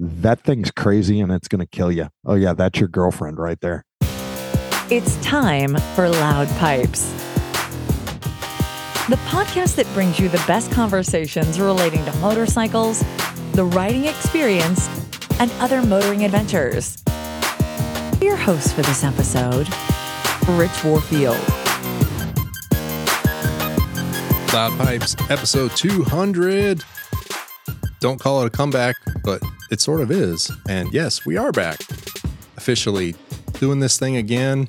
That thing's crazy and it's going to kill you. Oh, yeah, that's your girlfriend right there. It's time for Loud Pipes, the podcast that brings you the best conversations relating to motorcycles, the riding experience, and other motoring adventures. Your host for this episode, Rich Warfield. Loud Pipes, episode 200. Don't call it a comeback, but it sort of is. And yes, we are back. Officially doing this thing again.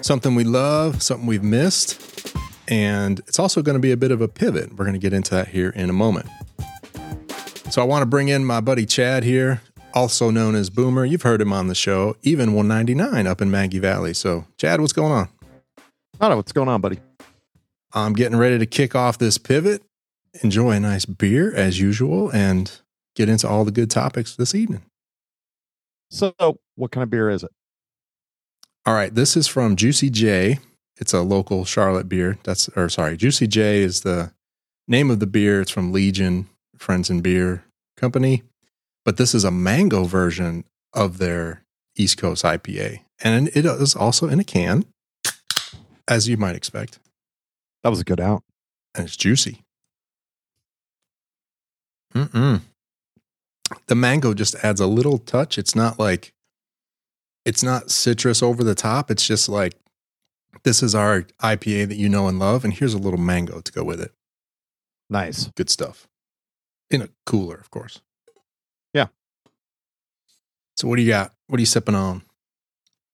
Something we love, something we've missed. And it's also going to be a bit of a pivot. We're going to get into that here in a moment. So I want to bring in my buddy Chad here, also known as Boomer. You've heard him on the show, even 199 up in Maggie Valley. So, Chad, what's going on? I don't know what's going on, buddy. I'm getting ready to kick off this pivot, enjoy a nice beer as usual, and get into all the good topics this evening. So, what kind of beer is it? All right, this is from Juicy Jay. It's a local Charlotte beer. That's or sorry, Juicy Jay is the name of the beer. It's from Legion Friends and Beer Company, but this is a mango version of their East Coast IPA, and it is also in a can, as you might expect, That was a good out. and it's juicy. Mm-mm. The mango just adds a little touch. It's not like it's not citrus over the top. It's just like this is our IPA that you know and love, and here's a little mango to go with it. Nice. Good stuff. In a cooler, of course. Yeah. So what do you got? What are you sipping on?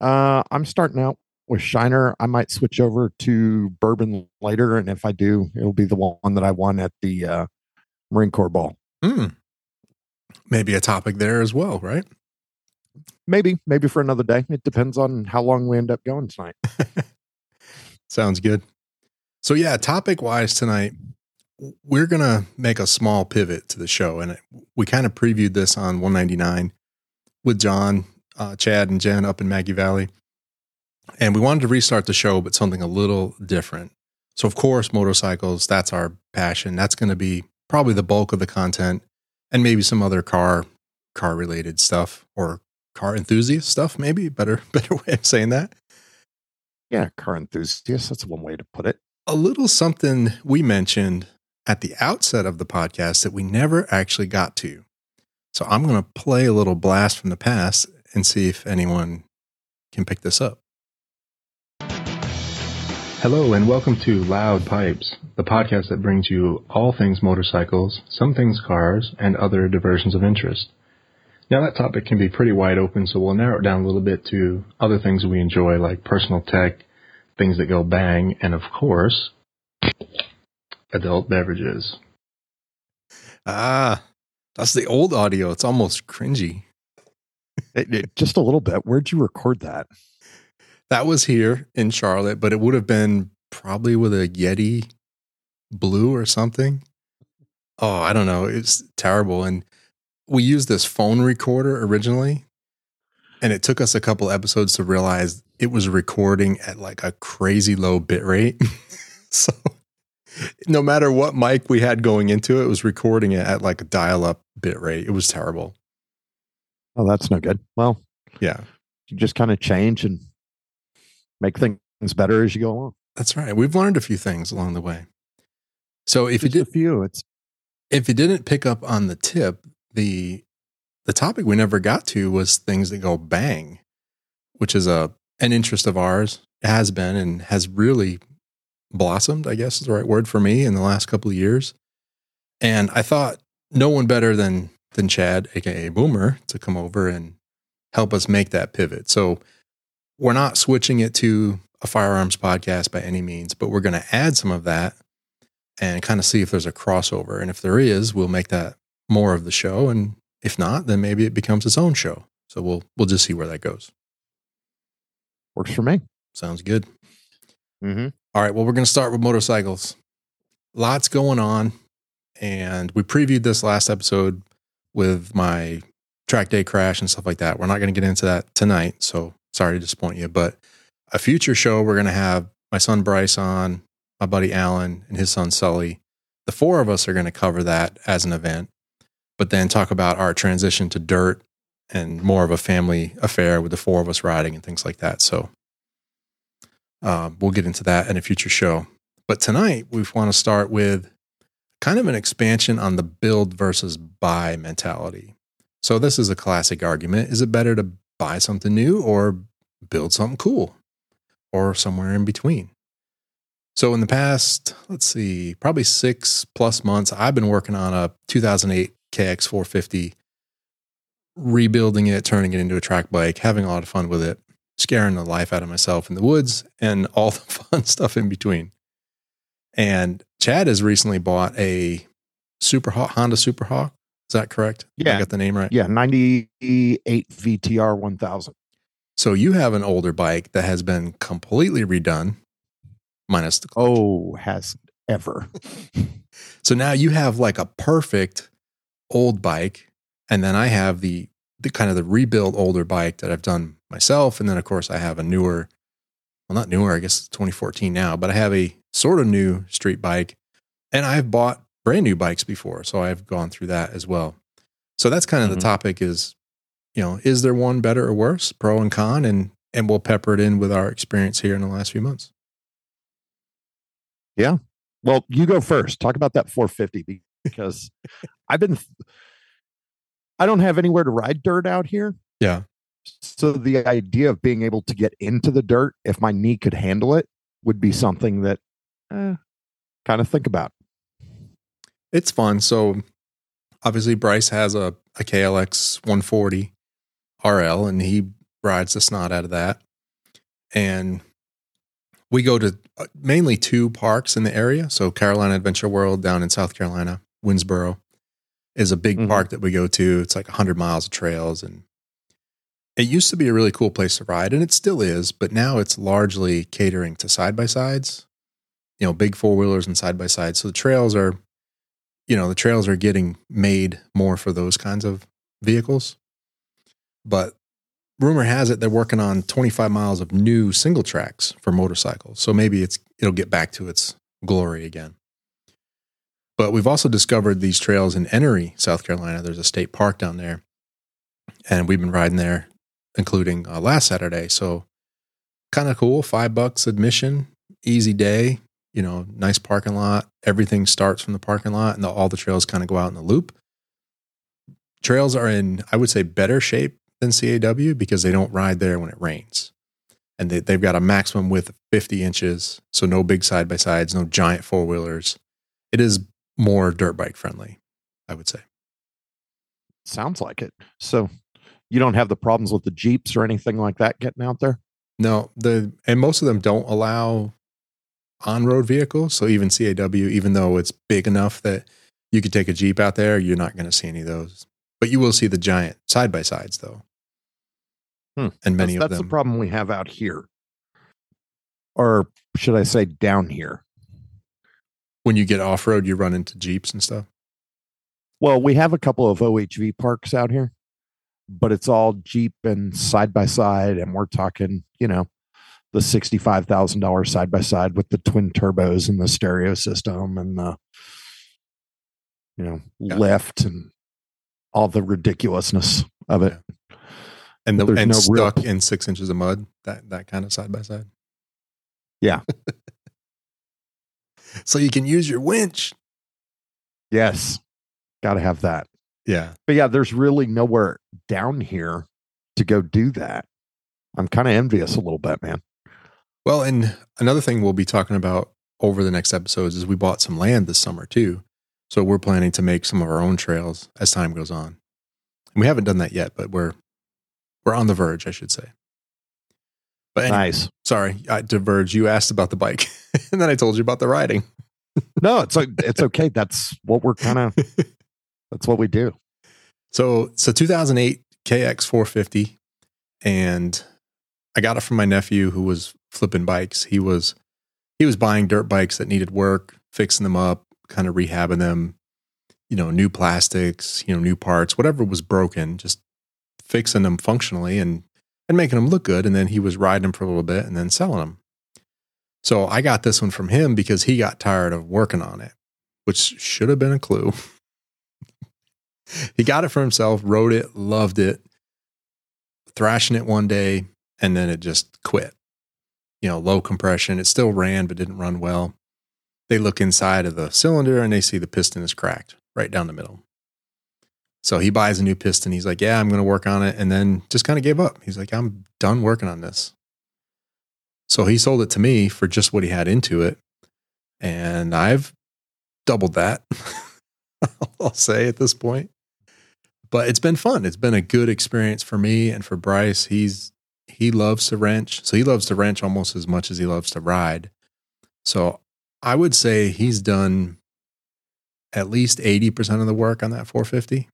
Uh, I'm starting out with Shiner. I might switch over to bourbon later, and if I do, it'll be the one that I won at the uh, Marine Corps ball. Hmm. Maybe a topic there as well, right? Maybe, maybe for another day. It depends on how long we end up going tonight. Sounds good. So yeah, topic wise tonight, we're gonna make a small pivot to the show, and we kind of previewed this on 199 with John, uh, Chad, and Jen up in Maggie Valley, and we wanted to restart the show, but something a little different. So of course, motorcycles. That's our passion. That's going to be probably the bulk of the content, and maybe some other car car related stuff or car enthusiast stuff. Maybe better better way of saying that. Yeah, car enthusiast. That's one way to put it. a little something we mentioned at the outset of the podcast that we never actually got to. So I'm going to play a little blast from the past and see if anyone can pick this up. Hello, and welcome to Loud Pipes, the podcast that brings you all things motorcycles, some things cars, and other diversions of interest. Now, that topic can be pretty wide open, so we'll narrow it down a little bit to other things we enjoy, like personal tech, things that go bang, and of course, adult beverages. Ah, that's the old audio. It's almost cringy. It- it- just a little bit. Where'd you record that? That was here in Charlotte, but it would have been probably with a Yeti Blue or something. Oh, I don't know. It's terrible. And we used this phone recorder originally, and it took us a couple episodes to realize it was recording at like a crazy low bit rate. so no matter what mic we had going into it, it was recording it at like a dial up bit rate. It was terrible. Oh, that's no good. Well, Yeah. you just kind of change and make things better as you go along. That's right. We've learned a few things along the way. So if you Just did a few, it's if you didn't pick up on the tip, the the topic we never got to was things that go bang, which is a an interest of ours, has been and has really blossomed, I guess is the right word for me in the last couple of years. And I thought no one better than than Chad, aka Boomer, to come over and help us make that pivot. So we're not switching it to a firearms podcast by any means, but we're going to add some of that and kind of see if there's a crossover. And if there is, we'll make that more of the show. And if not, then maybe it becomes its own show. So we'll we'll just see where that goes. works for me. Sounds good. Mm-hmm. All right. Well, we're going to start with motorcycles. Lots going on. And we previewed this last episode with my track day crash and stuff like that. We're not going to get into that tonight. So sorry to disappoint you. But a future show, we're going to have my son Bryce on, my buddy Alan, and his son Sully. The four of us are going to cover that as an event. but then talk about our transition to dirt and more of a family affair with the four of us riding and things like that. So uh, we'll get into that in a future show. But tonight we want to start with kind of an expansion on the build versus buy mentality. So this is a classic argument. Is it better to buy something new or build something cool or somewhere in between? So in the past, let's see, probably six plus months, I've been working on a 2008 KX450, rebuilding it, turning it into a track bike, having a lot of fun with it, scaring the life out of myself in the woods, and all the fun stuff in between. And Chad has recently bought a Super Hawk, Honda Super Hawk. Is that correct? Yeah. I got the name right. Yeah, 98 VTR 1000. So you have an older bike that has been completely redone, minus the clutch. Oh, has ever. So now you have like a perfect old bike, and then I have the the kind of the rebuilt older bike that I've done myself, and then of course I have a newer, well not newer, I guess it's 2014 now, but I have a sort of new street bike, and I've bought brand new bikes before, so I've gone through that as well. So that's kind of Mhm. the topic is, you know, is there one better or worse, pro and con, and and we'll pepper it in with our experience here in the last few months. Well, you go first. Talk about that 450 because I've been, I don't have anywhere to ride dirt out here. Yeah. So the idea of being able to get into the dirt, if my knee could handle it, would be something that eh, kind of think about. it's fun. So obviously Bryce has a, a KLX 140 RL and he rides the snot out of that. And we go to uh, mainly two parks in the area. So Carolina Adventure World down in South Carolina, Winnsboro is a big Mhm. park that we go to. It's like 100 miles of trails and it used to be a really cool place to ride and it still is, but now it's largely catering to side by sides, you know, big four wheelers and side by sides. So the trails are you know the trails are getting made more for those kinds of vehicles but rumor has it they're working on 25 miles of new single tracks for motorcycles so maybe it's it'll get back to its glory again but we've also discovered these trails in Enoree, South Carolina. There's a state park down there, and we've been riding there, including uh, last Saturday. So, kind of cool. Five bucks admission, easy day you know, nice parking lot. Everything starts from the parking lot, and the, all the trails kind of go out in the loop. Trails are in, I would say, better shape than CAW because they don't ride there when it rains, and they, they've got a maximum width of 50 inches, so no big side by sides, no giant four wheelers. It is more dirt bike friendly, I would say. Sounds like it. So you don't have the problems with the Jeeps or anything like that getting out there? No, the and most of them don't allow on-road vehicles. So even CAW, even though it's big enough that you could take a Jeep out there, you're not going to see any of those. But you will see the giant side by sides though. Hmm. And many that's, of that's them. the problem we have out here. Or should I say down here? when you get off-road, you run into Jeeps and stuff. Well, we have a couple of OHV parks out here, but it's all Jeep and side by side. And we're talking, you know, the $65,000 side by side with the twin turbos and the stereo system and the, you know, Yeah. lift and all the ridiculousness of it. And, the, and no real- stuck in six inches of mud, that, that kind of side by side. Yeah. so you can use your winch. Yes. Got to have that. Yeah. But yeah, there's really nowhere down here to go do that. I'm kind of envious a little bit, man. Well, and another thing we'll be talking about over the next episodes is we bought some land this summer too. So we're planning to make some of our own trails as time goes on. And we haven't done that yet, but we're we're on the verge, I should say. But anyway, Nice. sorry, I diverged. You asked about the bike, and then I told you about the riding. No, it's it's okay. That's what we're kind of. That's what we do. So, so 2008 KX 450, and I got it from my nephew who was flipping bikes. He was he was buying dirt bikes that needed work, fixing them up, kind of rehabbing them, you know, new plastics, you know, new parts, whatever was broken, just fixing them functionally and and making them look good. And then he was riding them for a little bit and then selling them. So I got this one from him because he got tired of working on it, which should have been a clue. he got it for himself, rode it, loved it, thrashing it one day, and then it just quit. You know, low compression. It still ran, but didn't run well. They look inside of the cylinder and they see the piston is cracked right down the middle. So he buys a new piston. He's like, Yeah, I'm going to work on it. And then just kind of gave up. He's like, I'm done working on this. So he sold it to me for just what he had into it. And I've doubled that, I'll say at this point. But it's been fun. It's been a good experience for me and for Bryce. He's he loves to wrench. So he loves to wrench almost as much as he loves to ride. So I would say he's done at least 80% of the work on that 450.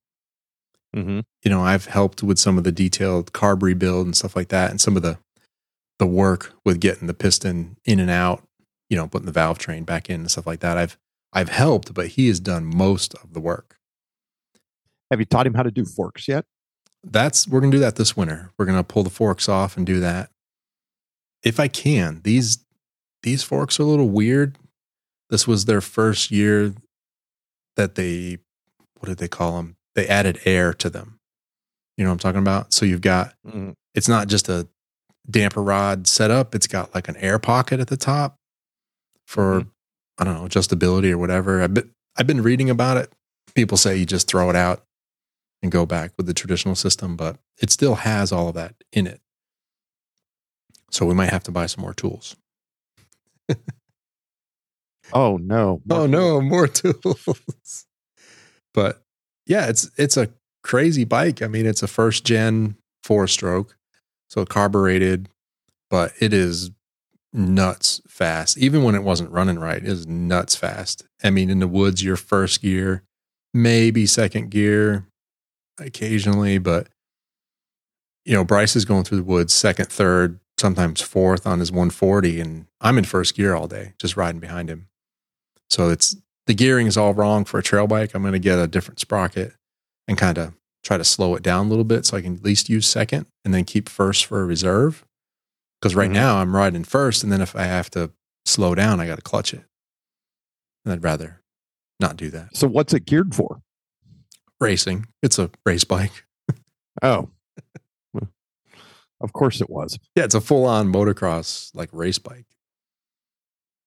Mm-hmm. You know, I've helped with some of the detailed carb rebuild and stuff like that, and some of the the work with getting the piston in and out, you know, putting the valve train back in and stuff like that. I've I've helped, but he has done most of the work. Have you taught him how to do forks yet? That's we're gonna do that this winter. We're gonna pull the forks off and do that. If I can, these these forks are a little weird. This was their first year that they what did they call them? They added air to them. You know what I'm talking about? So you've got Mm-hmm. it's not just a damper rod setup, it's got like an air pocket at the top for Mhm. I don't know, adjustability or whatever. I've been I've been reading about it. People say you just throw it out and go back with the traditional system, but it still has all of that in it. So we might have to buy some more tools. Oh no! Oh no, more tools. but yeah, it's it's a crazy bike. I mean, it's a first gen four stroke, so carbureted, but it is nuts fast. Even when it wasn't running right, it is nuts fast. I mean, in the woods, your first gear, maybe second gear occasionally, but you know, Bryce is going through the woods second, third, sometimes fourth on his 140, and I'm in first gear all day, just riding behind him. So it's the gearing is all wrong for a trail bike. I'm going to get a different sprocket and kind of try to slow it down a little bit so I can at least use second and then keep first for a reserve. Because right Mhm. now I'm riding first, and then if I have to slow down, I got to clutch it. And I'd rather not do that. So what's it geared for? Racing, it's a race bike. Oh, of course it was. Yeah, it's a full on motocross like race bike.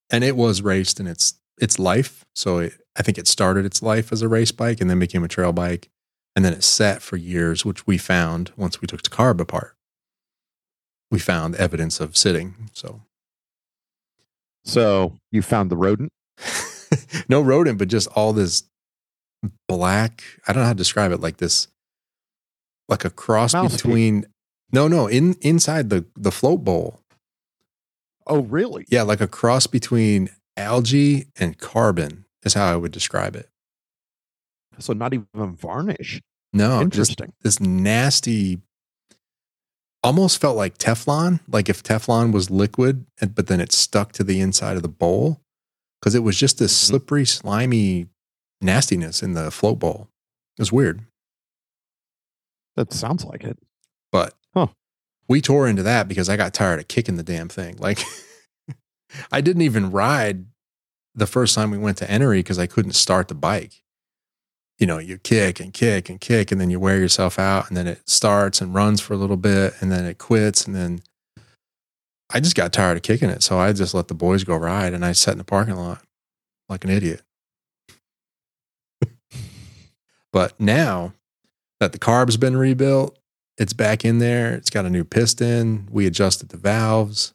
And it was raced in its its life. So it, I think it started its life as a race bike and then became a trail bike. And then it sat for years, which we found once we took the carb apart. We found evidence of sitting. So So you found the rodent. no rodent, but just all this black. I don't know how to describe it. Like this, like a cross Mouse between. No, no, in inside the the float bowl. Oh, really? Yeah, like a cross between algae and carbon is how I would describe it. So not even varnish. No, Interesting. this nasty. Almost felt like Teflon, like if Teflon was liquid, and- but then it stuck to the inside of the bowl, because it was just this Mhm. slippery, slimy nastiness in the float bowl. It was weird. That sounds like it. But Huh. we tore into that because I got tired of kicking the damn thing. Like I didn't even ride the first time we went to Enoree because I couldn't start the bike. You know, you kick and kick and kick, and then you wear yourself out, and then it starts and runs for a little bit, and then it quits, and then I just got tired of kicking it. So I just let the boys go ride, and I sat in the parking lot like an idiot. but now that the carb's been rebuilt, it's back in there. It's got a new piston. We adjusted the valves.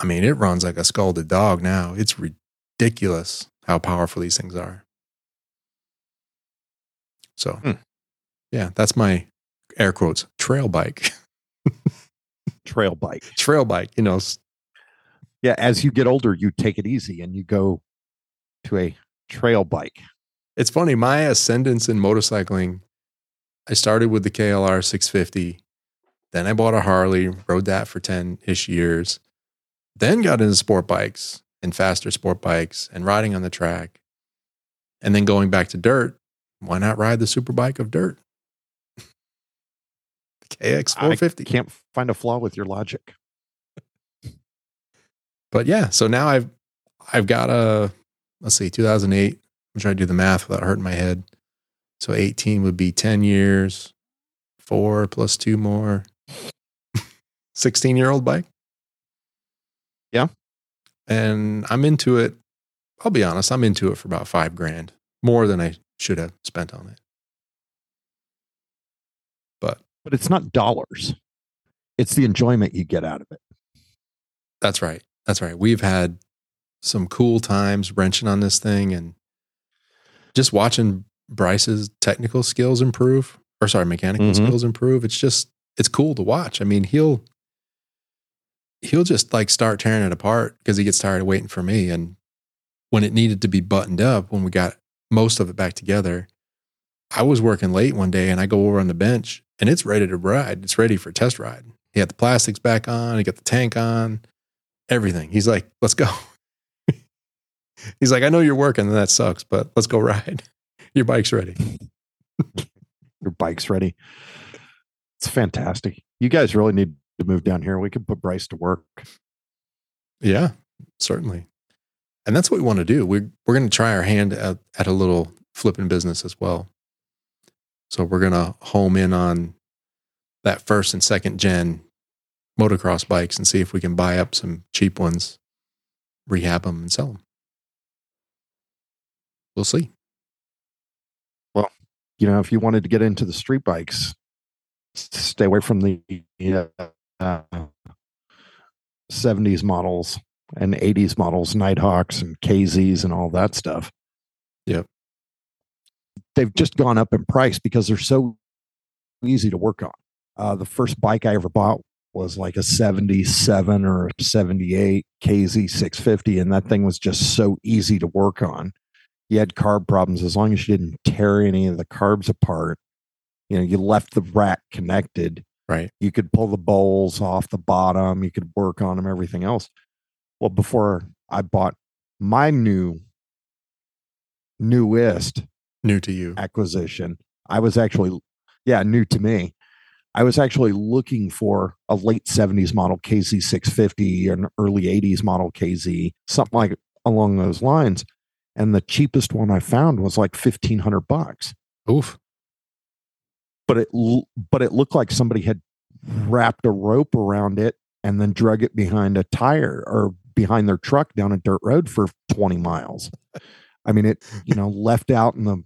I mean, it runs like a scalded dog now. It's ridiculous how powerful these things are. So, Hmm. yeah, that's my air quotes trail bike. Trail bike. trail bike, you know, Yeah. As you get older, you take it easy and you go to a trail bike. It's funny, my ascendance in motorcycling, I started with the KLR 650. Then I bought a Harley, rode that for 10 ish years. Then got into sport bikes and faster sport bikes and riding on the track. And then going back to dirt, why not ride the super bike of dirt? the KX I can't find a flaw with your logic. but yeah, so now I've I've got a let's see, 2008. I'm trying to do the math without hurting my head. So 18 would be 10 years, four plus two more. 16 year old bike. Yeah. And I'm into it. I'll be honest, I'm into it for about five grand, more than I should have spent on it. But But it's not dollars. It's the enjoyment you get out of it. that's right. That's right. We've had some cool times wrenching on this thing and just watching Bryce's technical skills improve, or sorry, mechanical Mhm. skills improve. It's just, it's cool to watch. I mean, he'll, he'll just like start tearing it apart because he gets tired of waiting for me. And when it needed to be buttoned up, when we got most of it back together, I was working late one day and I go over on the bench and it's ready to ride. It's ready for test ride. He had the plastics back on, he got the tank on, everything. He's like, let's go. He's like, I know you're working and that sucks, but let's go ride. Your bike's ready. Your bike's ready. It's fantastic. You guys really need to move down here. We could put Bryce to work. Yeah, certainly. And that's what we want to do. We're, we're going to try our hand at, at a little flipping business as well. So we're going to home in on that first and second gen motocross bikes and see if we can buy up some cheap ones, rehab them, and sell them. We'll see. Well, you know, if you wanted to get into the street bikes, stay away from the uh, 70s models and 80s models, Nighthawks and KZs and all that stuff. Yep. They've just gone up in price because they're so easy to work on. Uh, the first bike I ever bought was like a 77 or a 78 KZ 650, and that thing was just so easy to work on. You had carb problems as long as you didn't tear any of the carbs apart. You know, you left the rack connected Right. you could pull the bowls off the bottom you could work on them everything else well before i bought my new newest New to you. acquisition i was actually yeah new to me i was actually looking for a late 70s model kz 650 or an early 80s model kz something like along those lines and the cheapest one i found was like 1500 bucks Oof. But it but it looked like somebody had wrapped a rope around it and then drug it behind a tire or behind their truck down a dirt road for 20 miles. I mean it, you know, left out in the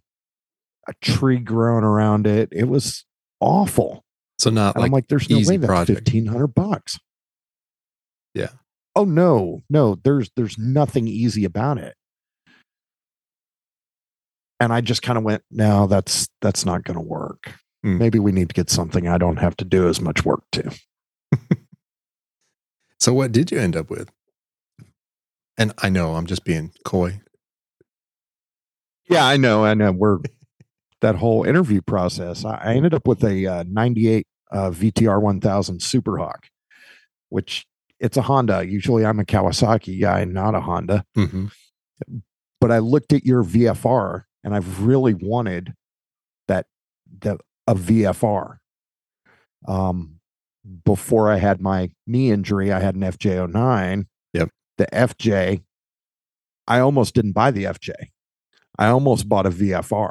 a tree growing around it. It was awful. So not like, I'm like, there's no way that's project. fifteen hundred bucks. Yeah. Oh no, no, there's there's nothing easy about it. And I just kind of went, no, that's that's not gonna work. Hmm. Maybe we need to get something I don't have to do as much work to. so what did you end up with? And I know I'm just being coy. Yeah, I know. I know. We're that whole interview process. I, I ended up with a uh, 98 uh, VTR 1000 Superhawk, which it's a Honda. Usually I'm a Kawasaki guy, not a Honda. hmm But I looked at your VFR and I've really wanted that, the, a VFR. Um, before I had my knee injury, I had an FJ09. Yep. The FJ, I almost didn't buy the FJ. I almost bought a VFR.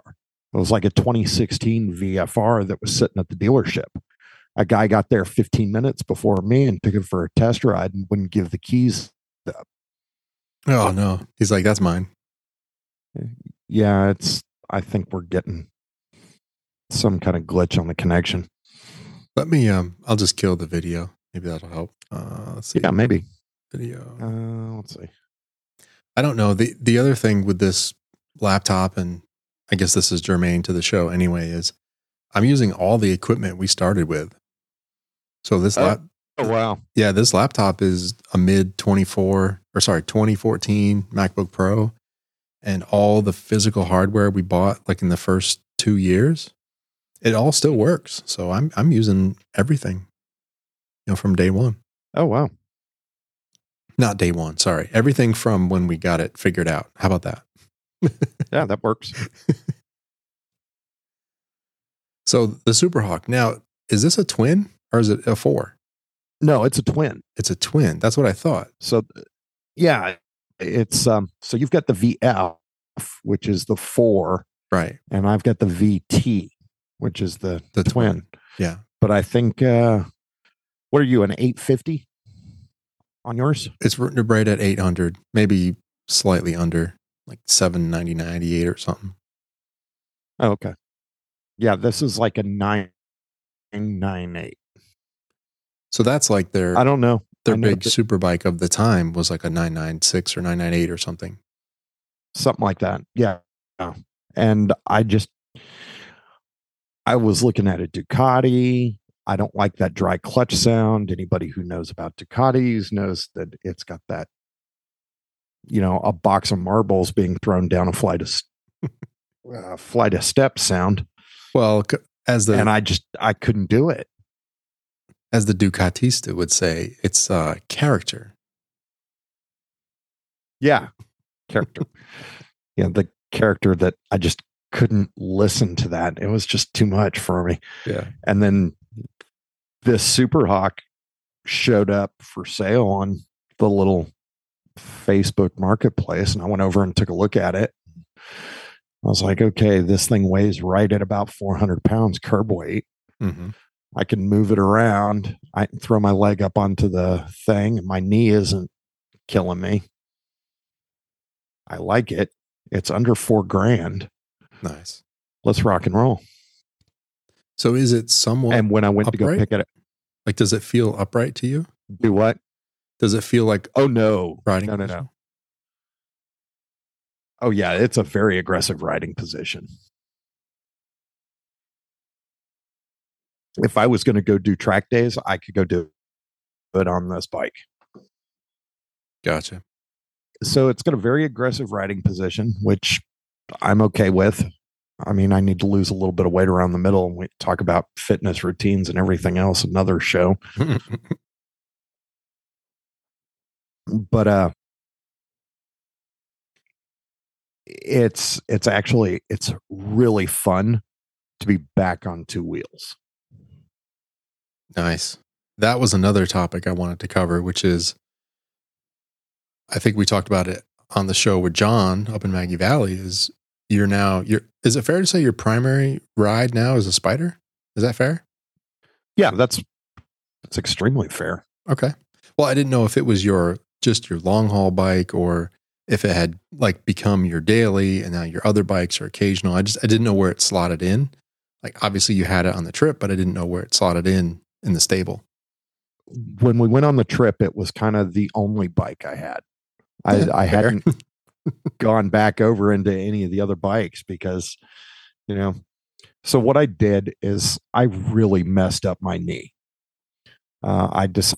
It was like a 2016 VFR that was sitting at the dealership. A guy got there 15 minutes before me and took it for a test ride and wouldn't give the keys. Oh no. He's like, that's mine. Yeah, it's, I think we're getting some kind of glitch on the connection. Let me um I'll just kill the video. Maybe that'll help. Uh let's see. Yeah, maybe. Video. Uh, let's see. I don't know. The the other thing with this laptop, and I guess this is germane to the show anyway, is I'm using all the equipment we started with. So this Oh. lap Oh, wow. yeah, this laptop is a mid 24 or sorry, 2014 MacBook Pro. And all the physical hardware we bought like in the first two years, it all still works. So I'm I'm using everything, you know, from day one. Oh, wow. Not day one, sorry. Everything from when we got it figured out. How about that? Yeah, that works. So the Superhawk. Now, is this a twin or is it a four? No, it's a twin. It's a twin. That's what I thought. So, yeah, it's um. So you've got the VF, which is the four, Right. and I've got the VT, which is the, The twin. Yeah. But I think, uh, what are you, an 850 on yours? It's right at 800, maybe slightly under, like 790, 98 or something. Oh, okay. Yeah, this is like a 998. So that's like their I don't know. their know big that- super bike of the time was like a 996 or 998 or something. something like that. Yeah. And I just, I was looking at a Ducati. I don't like that dry clutch sound. Anybody who knows about Ducatis knows that it's got that, you know, a box of marbles being thrown down a flight of, uh, flight of steps sound. Well, as the and I just, I couldn't do it. as the Ducatista would say, it's uh character. Yeah. Character. yeah. The character that I just couldn't listen to that. It was just too much for me. Yeah. and then this super hawk showed up for sale on the little facebook marketplace and i went over and took a look at it. I was like okay this thing weighs right at about 400 pounds curb weight. Hmm i can move it around. I can throw my leg up onto the thing. And my knee isn't killing me. I like it. It's under four grand Nice. let's rock and roll So is it somewhat and when i went to go upright? pick it up like does it feel upright to you? do what Does it feel like oh no riding? no no position? no Oh yeah, it's a very aggressive riding position. If I was going to go do track days, I could go do it on this bike. Gotcha. So it's got a very aggressive riding position, which I'm okay with. I mean, I need to lose a little bit of weight around the middle, and we talk about fitness routines and everything else. Another show, but uh, it's it's actually it's really fun to be back on two wheels. nice. That was another topic I wanted to cover, which is I think we talked about it on the show with John up in Maggie Valley. Is you're now you're is it fair to say your primary ride now is a Spyder? Is that fair? Yeah, that's that's extremely fair. Okay. Well, I didn't know if it was your just your long haul bike or if it had like become your daily and now your other bikes are occasional. I just I didn't know where it slotted in. Like obviously you had it on the trip, but I didn't know where it slotted in in the stable. When we went on the trip, it was kind of the only bike I had. I, I hadn't gone back over into any of the other bikes because, you know. So what I did is I really messed up my knee. Uh, I decided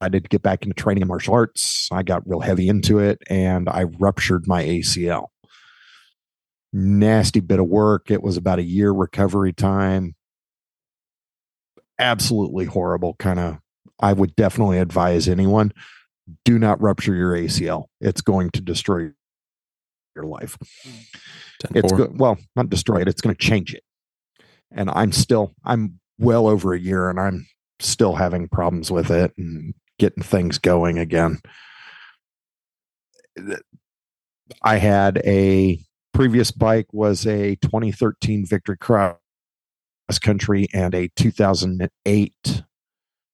to get back into training in martial arts. I got real heavy into it, and I ruptured my ACL. Nasty bit of work. It was about a year recovery time. Absolutely horrible. Kind of. I would definitely advise anyone do not rupture your ACL. It's going to destroy your life. 10 It's good. Well, not destroy it. It's going to change it. And I'm still, I'm well over a year and I'm still having problems with it and getting things going again. I had a previous bike was a 2013 Victory Cross Country and a 2008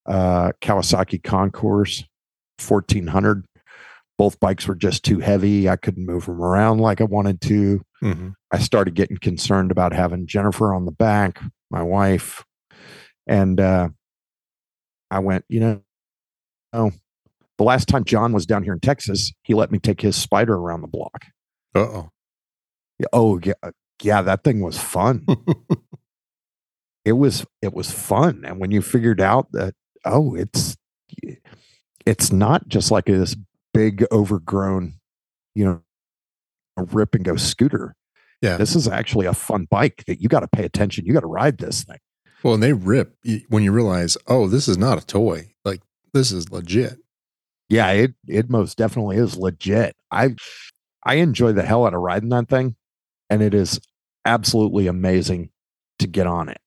uh, Kawasaki Concourse 1400. Both bikes were just too heavy. I couldn't move them around like I wanted to. Mhm. I started getting concerned about having Jennifer on the back, my wife, and uh, I went, you know, oh, the last time John was down here in Texas, he let me take his Spyder around the block. Uh-oh. Yeah, Oh, yeah, uh, yeah, that thing was fun. it was it was fun, and when you figured out that oh, it's it's not just like this big overgrown, you know, rip and go scooter. Yeah. This is actually a fun bike that you got to pay attention. You got to ride this thing. Well, and they rip when you realize, oh, this is not a toy. Like this is legit. Yeah, it it most definitely is legit. I I enjoy the hell out of riding that thing, and it is absolutely amazing to get on it.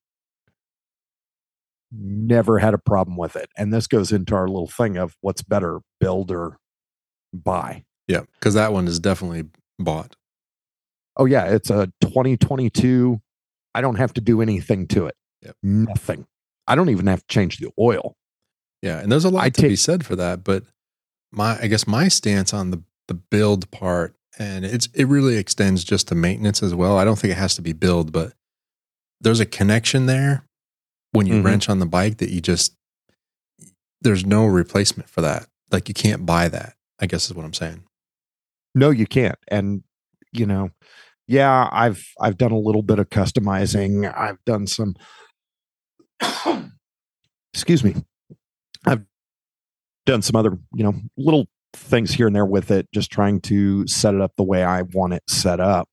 Never had a problem with it, and this goes into our little thing of what's better, build or buy. Yeah, because that one is definitely bought. Oh yeah, it's a 2022. I don't have to do anything to it. Yep. Nothing. I don't even have to change the oil. Yeah, and there's a lot I to be said for that. But my, I guess my stance on the the build part, and it's it really extends just to maintenance as well. I don't think it has to be build, but there's a connection there when you Mhm. wrench on the bike that you just there's no replacement for that. Like you can't buy that. I guess is what I'm saying. No, you can't. And you know, yeah, I've I've done a little bit of customizing. I've done some excuse me. I've done some other, you know, little things here and there with it, just trying to set it up the way I want it set up.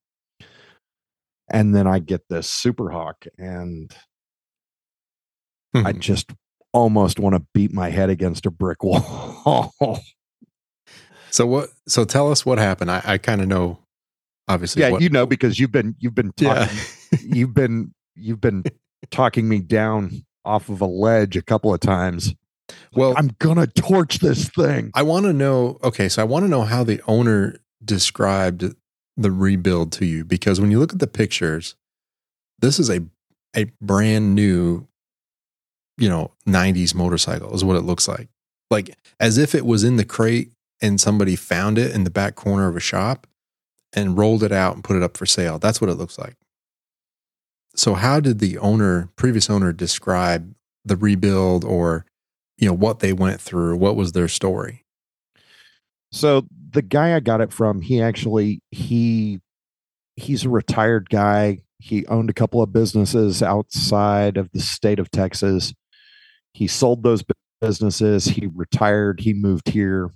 And then I get this Super Hawk and I Mhm. just almost want to beat my head against a brick wall. so what? So tell us what happened. I, I kind of know, obviously. yeah, what, you know because you've been you've been yeah. talking you've been you've been talking me down off of a ledge a couple of times. well, I'm gonna torch this thing. I want to know. Okay, so I want to know how the owner described the rebuild to you because when you look at the pictures, this is a a brand new, you know, '90s motorcycle is what it looks like, like as if it was in the crate and somebody found it in the back corner of a shop and rolled it out and put it up for sale. That's what it looks like. So, how did the owner, previous owner, describe the rebuild or you know what they went through? What was their story? So the guy I got it from, he actually he he's a retired guy. He owned a couple of businesses outside of the state of Texas. He sold those businesses. He retired. He moved here.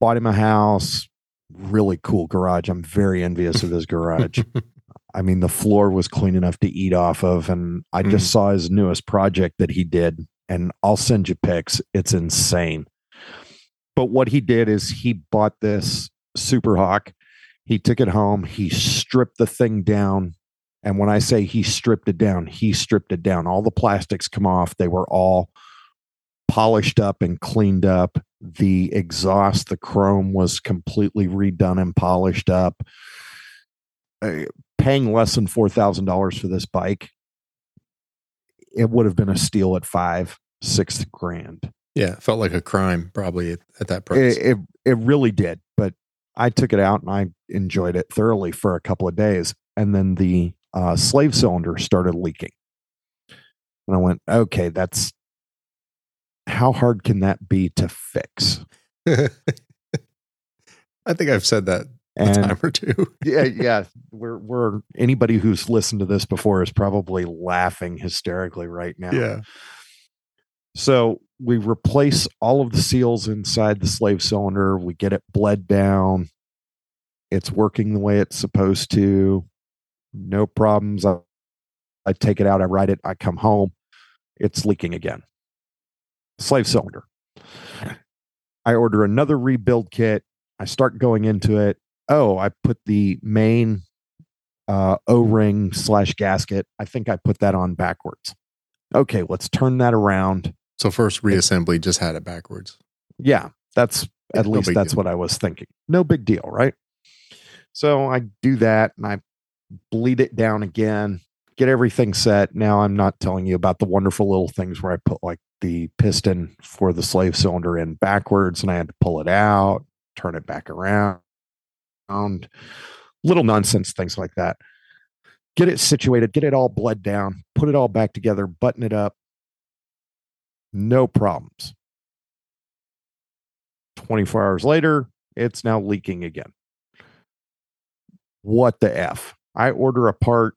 Bought him a house. Really cool garage. I'm very envious of his garage. I mean, the floor was clean enough to eat off of, and I hmm. just saw his newest project that he did, and I'll send you pics. It's insane. But what he did is he bought this Super Hawk. He took it home. He stripped the thing down. And when I say he stripped it down, he stripped it down. All the plastics come off. They were all polished up and cleaned up. The exhaust, the chrome was completely redone and polished up. Uh, paying less than $4,000 for this bike, it would have been a steal at five, six grand. Yeah, it felt like a crime probably at, at that price. It, it it really did, but I took it out and I enjoyed it thoroughly for a couple of days, and then the uh, slave cylinder started leaking, and I went, okay, that's how hard can that be to fix? I think I've said that a And time or two. yeah, yeah, we're we're anybody who's listened to this before is probably laughing hysterically right now. Yeah. So we replace all of the seals inside the slave cylinder. We get it bled down. It's working the way it's supposed to. No problems. I, I take it out. I ride it. I come home. It's leaking again. Slave cylinder. I order another rebuild kit. I start going into it. Oh, I put the main uh, O ring slash gasket. I think I put that on backwards. Okay, let's turn that around. So first reassembly just had it backwards. Yeah, that's at No least that's deal. what I was thinking. No big deal, right? So I do that and I bleed it down again, get everything set. Now I'm not telling you about the wonderful little things where I put like the piston for the slave cylinder in backwards and I had to pull it out, turn it back around. Little nonsense things like that. Get it situated, get it all bled down, put it all back together, button it up. No problems. 24 hours later, it's now leaking again. What the F? I order a part.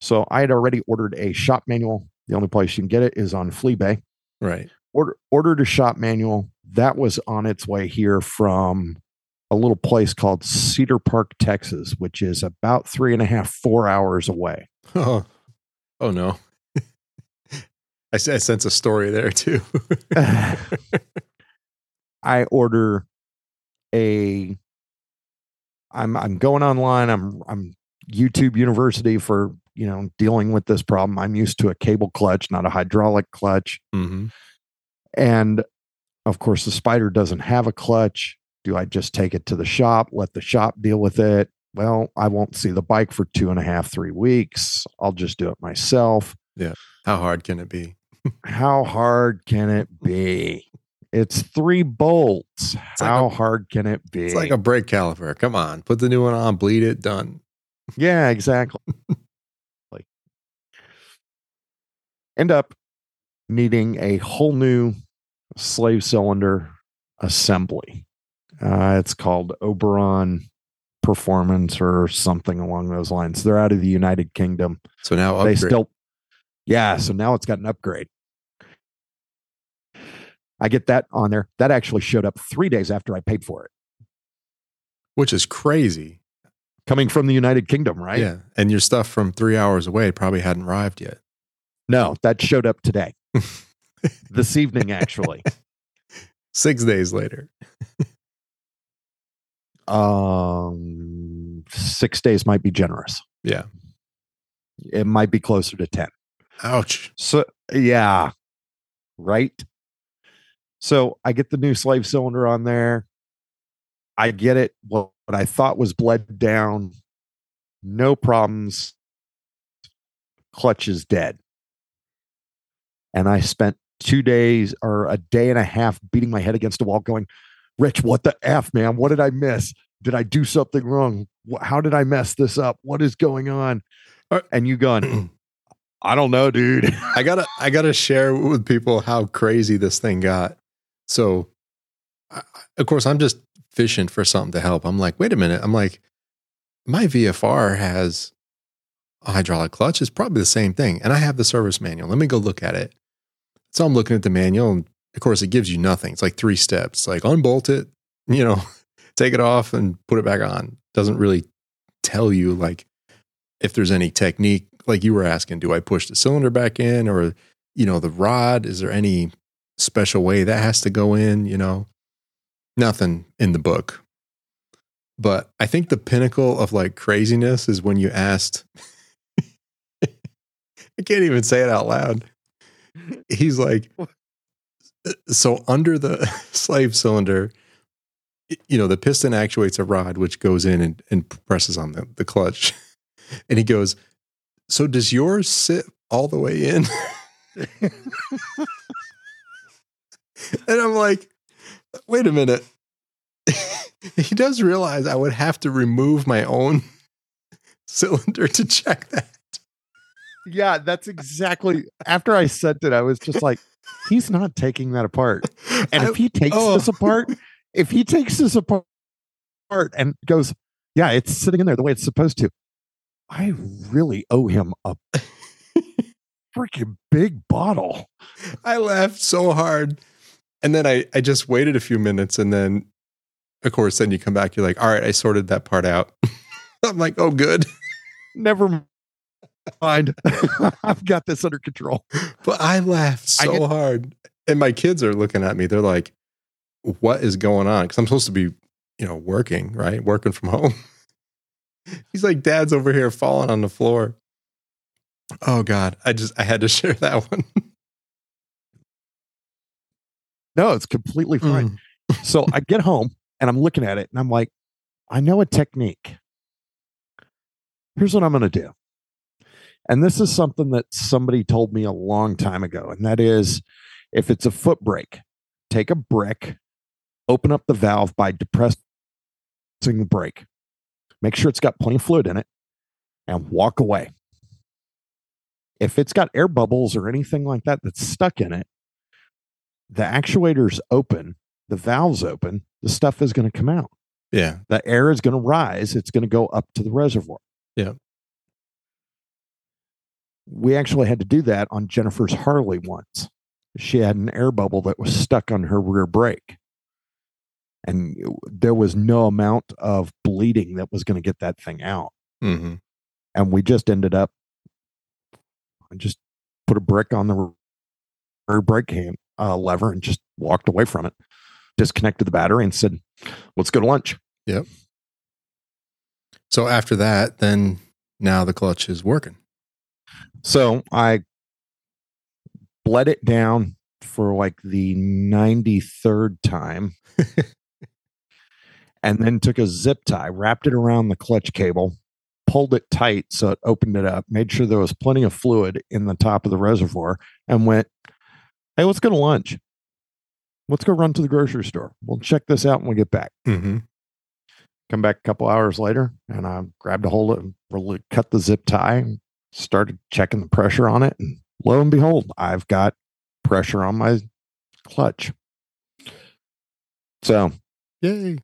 So I had already ordered a shop manual. The only place you can get it is on Fleabay. Right. Order, ordered a shop manual. That was on its way here from a little place called Cedar Park, Texas, which is about three and a half, four hours away. Oh, oh no. I sense a story there too. I order a I'm I'm going online. I'm I'm YouTube University for, you know, dealing with this problem. I'm used to a cable clutch, not a hydraulic clutch. hmm And of course the Spyder doesn't have a clutch. Do I just take it to the shop, let the shop deal with it? Well, I won't see the bike for two and a half, three weeks. I'll just do it myself. Yeah. How hard can it be? How hard can it be? It's three bolts. like How a- hard can it be? It's like a brake caliper. Come on, put the new one on, bleed it, done. yeah, exactly. like end up needing a whole new slave cylinder assembly. Uh, it's called Oberon Performance or something along those lines. They're out of the United Kingdom. So now they still yeah so now it's got an upgrade i get that on there that actually showed up three days after i paid for it which is crazy. coming from the united kingdom right Yeah. And your stuff from three hours away probably hadn't arrived yet. no that showed up today this evening actually Six days later. um six days might be generous Yeah. it might be closer to 10 Ouch. So yeah, right. So I get the new slave cylinder on there. I get it. What what I thought was bled down, no problems. Clutch is dead. And I spent two days or a day and a half beating my head against a wall, going, Rich, what the F, man? What did I miss? Did I do something wrong? How did I mess this up? What is going on? Uh, And you going, I don't know, dude. I gotta I gotta share with people how crazy this thing got. So, of course, I'm just fishing for something to help. I'm like, wait a minute. I'm like, my VFR has a hydraulic clutch. It's probably the same thing, and I have the service manual. Let me go look at it. So I'm looking at the manual, and of course, it gives you nothing. It's like three steps: like unbolt it, you know, take it off and put it back on. Doesn't really tell you like if there's any technique like you were asking do i push the cylinder back in or you know the rod is there any special way that has to go in you know? Nothing in the book. But i think the pinnacle of like craziness is when you asked i can't even say it out loud. He's like so under the slave cylinder you know the piston actuates a rod which goes in and, and presses on the, the clutch. And he goes so does yours sit all the way in and i'm like wait a minute he does realize i would have to remove my own cylinder to check that yeah, that's exactly after I sent it, I was just like, he's not taking that apart. And I- if he takes oh. this apart, if he takes this apart and goes, yeah, it's sitting in there the way it's supposed to, I really owe him a freaking big bottle. I laughed so hard. And then I, I just waited a few minutes. And then, of course, then you come back, you're like, all right, I sorted that part out. I'm like, oh, good. Never mind. I've got this under control. But I laughed I so get- hard. And my kids are looking at me. They're like, what is going on? Because I'm supposed to be, you know, working, right? Working from home. He's like, Dad's over here falling on the floor. Oh God. I just I had to share that one. No, it's completely fine. Mm. so I get home and I'm looking at it and I'm like, I know a technique. Here's what I'm going to do. And this is something that somebody told me a long time ago. And that is if it's a foot brake, take a brick, open up the valve by depressing the brake, make sure it's got plenty of fluid in it, and walk away. If it's got air bubbles or anything like that that's stuck in it, the actuator's open, the valve's open, the stuff is going to come out. Yeah. The air is going to rise, it's going to go up to the reservoir. Yeah. We actually had to do that on Jennifer's Harley once. She had an air bubble that was stuck on her rear brake. And there was no amount of bleeding that was going to get that thing out. hmm And we just ended up, I just put a brick on the rear brake hand, uh, lever and just walked away from it, disconnected the battery and said, let's go to lunch. Yep. So after that, then now the clutch is working. So I bled it down for like the 93rd time. and then took a zip tie, wrapped it around the clutch cable, pulled it tight so it opened it up, made sure there was plenty of fluid in the top of the reservoir, and went, Hey, let's go to lunch. Let's go run to the grocery store. We'll check this out when we get back. Mm-hmm. Come back a couple hours later, and I grabbed a hold of it, cut the zip tie, and started checking the pressure on it. And lo and behold, I've got pressure on my clutch. So, Yay.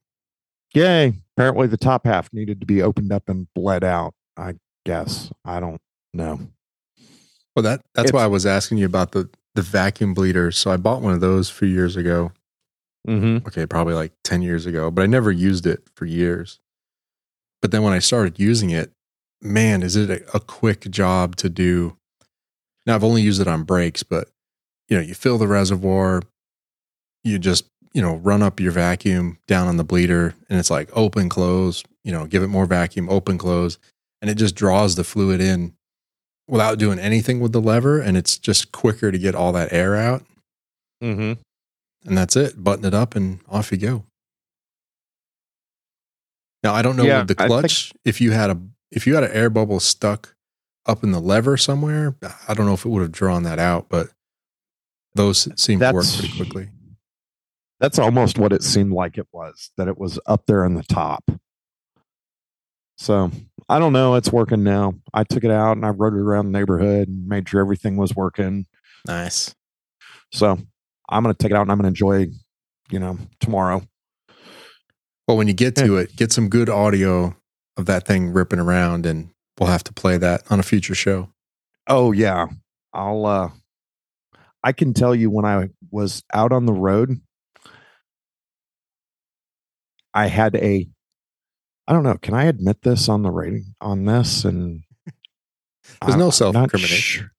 yay. Apparently, the top half needed to be opened up and bled out. I guess. I don't know. Well, that that's why I was asking you about the the vacuum bleeder. So I bought one of those a few years ago. Mm-hmm. Okay, probably like ten years ago, but I never used it for years. But then when I started using it, man, is it a, a quick job to do? Now I've only used it on brakes, but you know, you fill the reservoir, you just you know run up your vacuum down on the bleeder, and it's like open close. You know, give it more vacuum, open close, and it just draws the fluid in without doing anything with the lever, and it's just quicker to get all that air out Mm-hmm. and that's it. Button it up and off you go. Now I don't know Yeah, with the I think- clutch if you had a if you had an air bubble stuck up in the lever somewhere. I don't know if it would have drawn that out, but those seem to work pretty quickly. That's almost what it seemed like it was, that it was up there in the top. So I don't know. It's working now. I took it out and I rode it around the neighborhood and made sure everything was working. Nice. So I'm going to take it out and I'm going to enjoy, you know, tomorrow. Well, when you get to it, get some good audio of that thing ripping around, and we'll have to play that on a future show. Oh, yeah. I'll, uh, I can tell you when I was out on the road, I had a, I don't know, can I admit this on the rating on this? And There's I'm- no self-incrimination. sure.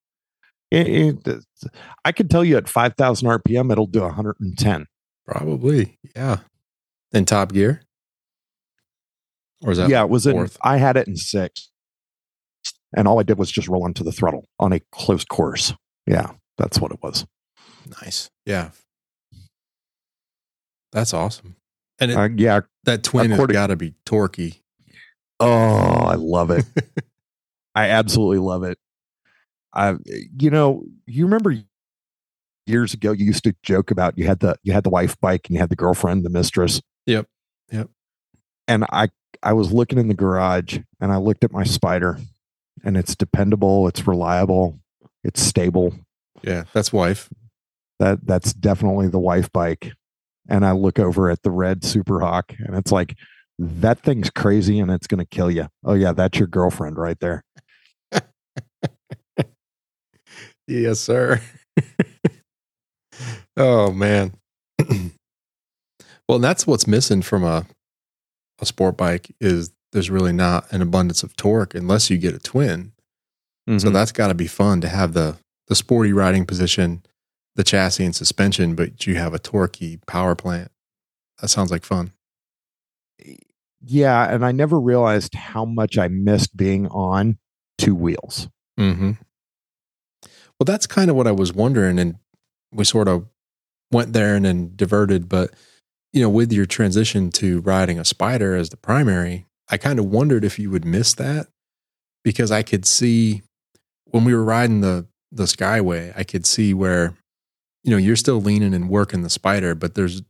It- it- I can tell you at 5,000 RPM, it'll do 110. Probably, yeah. In Top Gear, or is that yeah, it was in. I had it in six. And all I did was just roll onto the throttle on a close course. Yeah, that's what it was. nice? Yeah, that's awesome. And it, Uh, yeah. that twin has got to be torquey. Oh, I love it. I absolutely love it. I, you know, you remember years ago you used to joke about you had the you had the wife bike and you had the girlfriend, the mistress. Yep. Yep. And I I was looking in the garage and I looked at my Spyder and it's dependable, it's reliable, it's stable. Yeah, that's wife. That that's definitely the wife bike. And I look over at the red Super Hawk and it's like that thing's crazy and it's going to kill you. Oh yeah, that's your girlfriend right there. Yes, sir. oh man. well, that's what's missing from a a sport bike is there's really not an abundance of torque unless you get a twin. So Mhm. that's got to be fun to have the the sporty riding position, the chassis and suspension, but you have a torquey power plant. That sounds like fun. yeah, and I never realized how much I missed being on two wheels. hmm Well, that's kind of what I was wondering, and we sort of went there and then diverted. But you know, with your transition to riding a Spyder as the primary, I kind of wondered if you would miss that because I could see when we were riding the the Skyway, I could see where you know you're still leaning and working the Spyder, but there's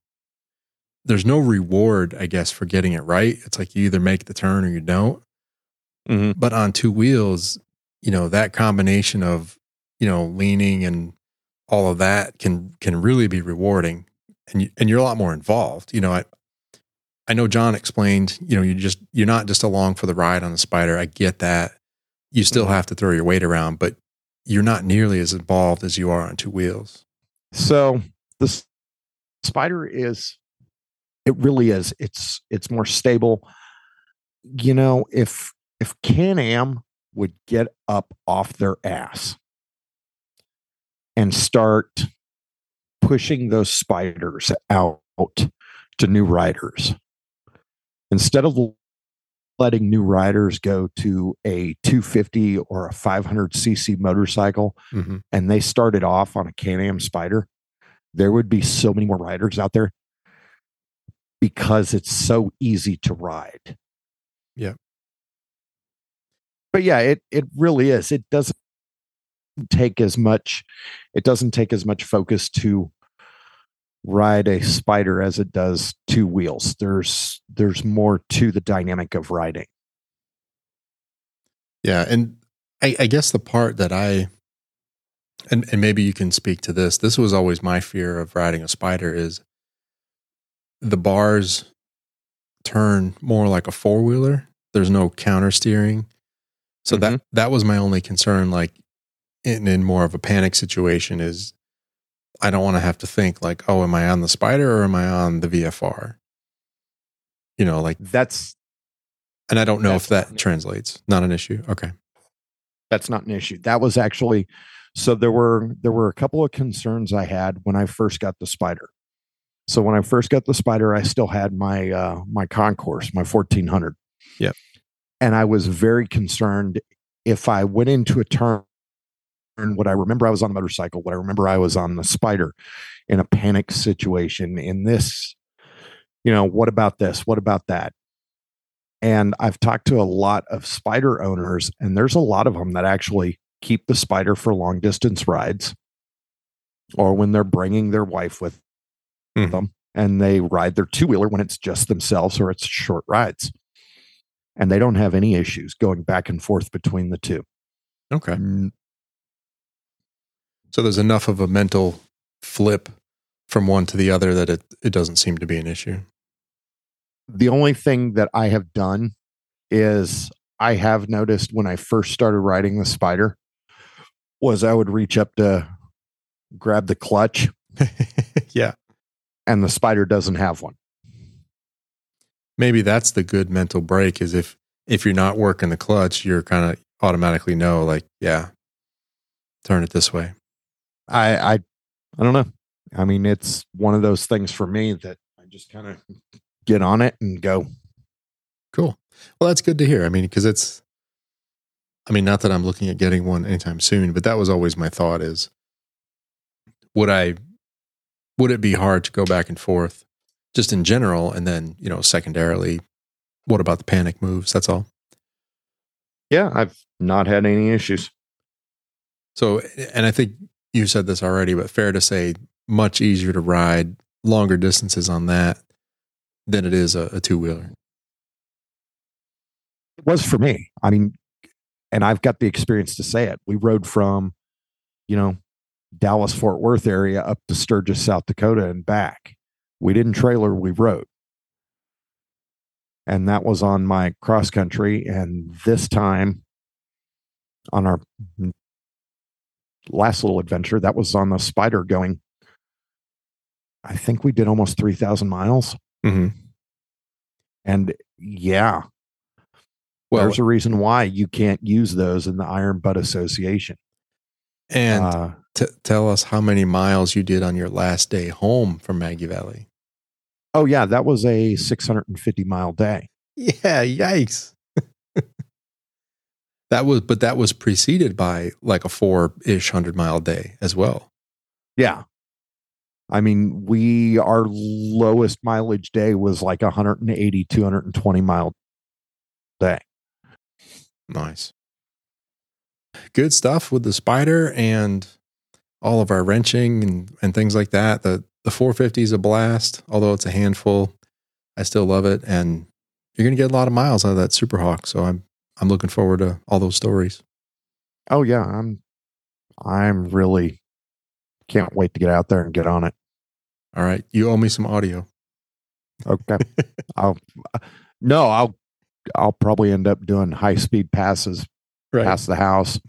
there's no reward, I guess, for getting it right. It's like you either make the turn or you don't Mm-hmm. but on two wheels, you know, that combination of, you know, leaning and all of that can can really be rewarding and you, and you're a lot more involved. You know, I I know John explained, you know, you just you're not just along for the ride on the Spyder. I get that. You still Mhm. have to throw your weight around, but you're not nearly as involved as you are on two wheels. So the Spyder is, it really is. It's it's more stable. You know, if if Can Am would get up off their ass and start pushing those Spyders out to new riders instead of letting new riders go to a 250 or a 500 cc motorcycle Mhm. and they started off on a Can-Am Spyder, there would be so many more riders out there. because it's so easy to ride. Yeah. But yeah, it it really is. It doesn't take as much it doesn't take as much focus to ride a Spyder as it does two wheels. There's there's more to the dynamic of riding. Yeah, and I, I guess the part that I and and maybe you can speak to this. This was always my fear of riding a Spyder is the bars turn more like a four wheeler. There's no counter steering. So Mm-hmm. that that was my only concern like in, in more of a panic situation is I don't want to have to think like, oh, am I on the Spyder or am I on the VFR? You know, like That's and I don't know if that not- translates. Not an issue. Okay. that's not an issue. That was actually so there were there were a couple of concerns I had when I first got the Spyder. So when I first got the Spyder, I still had my uh my Concours, my 1400. Yep. And I was very concerned if I went into a turn what I remember I was on a motorcycle, what I remember I was on the Spyder in a panic situation in this you know, what about this? What about that? And I've talked to a lot of Spyder owners, and there's a lot of them that actually keep the Spyder for long distance rides or when they're bringing their wife with Mhm. them and they ride their two wheeler when it's just themselves or it's short rides. And they don't have any issues going back and forth between the two. Okay. So there's enough of a mental flip from one to the other that it, it doesn't seem to be an issue. The only thing that I have done is I have noticed when I first started riding the Spyder was I would reach up to grab the clutch yeah. and the Spyder doesn't have one. Maybe that's the good mental break is if if you're not working the clutch, you're kind of automatically know like, yeah, turn it this way. I I I don't know. I mean, it's one of those things for me that I just kind of get on it and go. Cool. Well, that's good to hear. I mean, because it's, I mean, not that I'm looking at getting one anytime soon, but that was always my thought is, would I, would it be hard to go back and forth just in general? And then, you know, secondarily, what about the panic moves? That's all. Yeah, I've not had any issues. So, and I think you said this already, but fair to say, much easier to ride longer distances on that than it is a, a two wheeler. It was for me. I mean, and I've got the experience to say it. We rode from, you know, Dallas Fort Worth area up to Sturgis, South Dakota, and back. We didn't trailer, we rode. And that was on my cross country. And this time on our last little adventure, that was on the Spyder going, I think we did almost 3,000 miles. Mm-hmm. And yeah, Well, there's a reason why you can't use those in the Iron Butt Association. and uh, t- tell us how many miles you did on your last day home from Maggie Valley. oh yeah, that was a 650 mile day. Yeah, yikes. That was, but that was preceded by like a four ish hundred mile day as well. Yeah. I mean, we, our lowest mileage day was like 180, 220 mile day. Nice. Good stuff with the Spyder and all of our wrenching and, and things like that. The the 450 is a blast, although it's a handful. I still love it. And you're gonna get a lot of miles out of that Super Hawk. So I'm I'm looking forward to all those stories. Oh yeah. I'm, I'm really can't wait to get out there and get on it. All right. You owe me some audio. Okay. I'll, uh, no, I'll, I'll probably end up doing high speed passes past the house.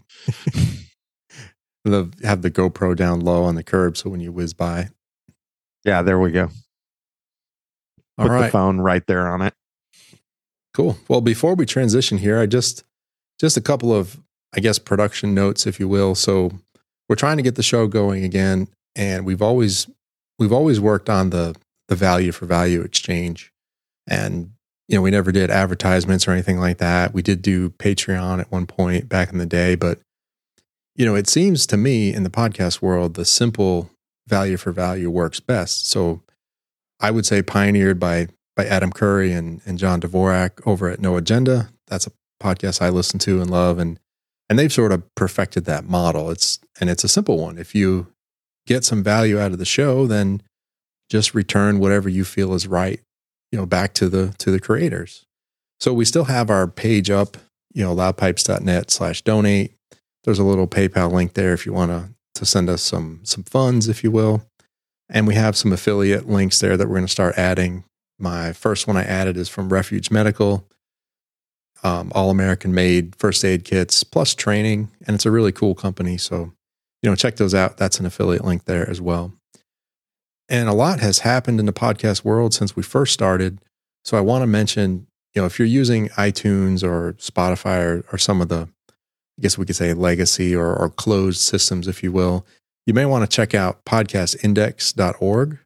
The, have the GoPro down low on the curb so when you whiz by. Yeah, there we go. All Put the phone right there on it. Cool. Well, before we transition here, I just just a couple of I guess production notes, if you will. So we're trying to get the show going again, and we've always we've always worked on the the value for value exchange, and you know we never did advertisements or anything like that. We did do Patreon at one point back in the day, but you know it seems to me in the podcast world the simple value for value works best. So I would say pioneered by by Adam Curry and, and John Dvorak over at No Agenda. That's a podcast I listen to and love. And, and they've sort of perfected that model. It's, and it's a simple one. If you get some value out of the show, then just return whatever you feel is right, you know, back to the, to the creators. So we still have our page up, you know, loudpipes.net slash donate. There's a little PayPal link there if you want to, to send us some, some funds, if you will. And we have some affiliate links there that we're going to start adding. My first one I added is from Refuge Medical, um, all American made first aid kits plus training. And it's a really cool company. So, you know, check those out. That's an affiliate link there as well. And a lot has happened in the podcast world since we first started. So I want to mention, you know, if you're using iTunes or Spotify or, or some of the, I guess we could say legacy or, or closed systems, if you will, you may want to check out podcastindex.org.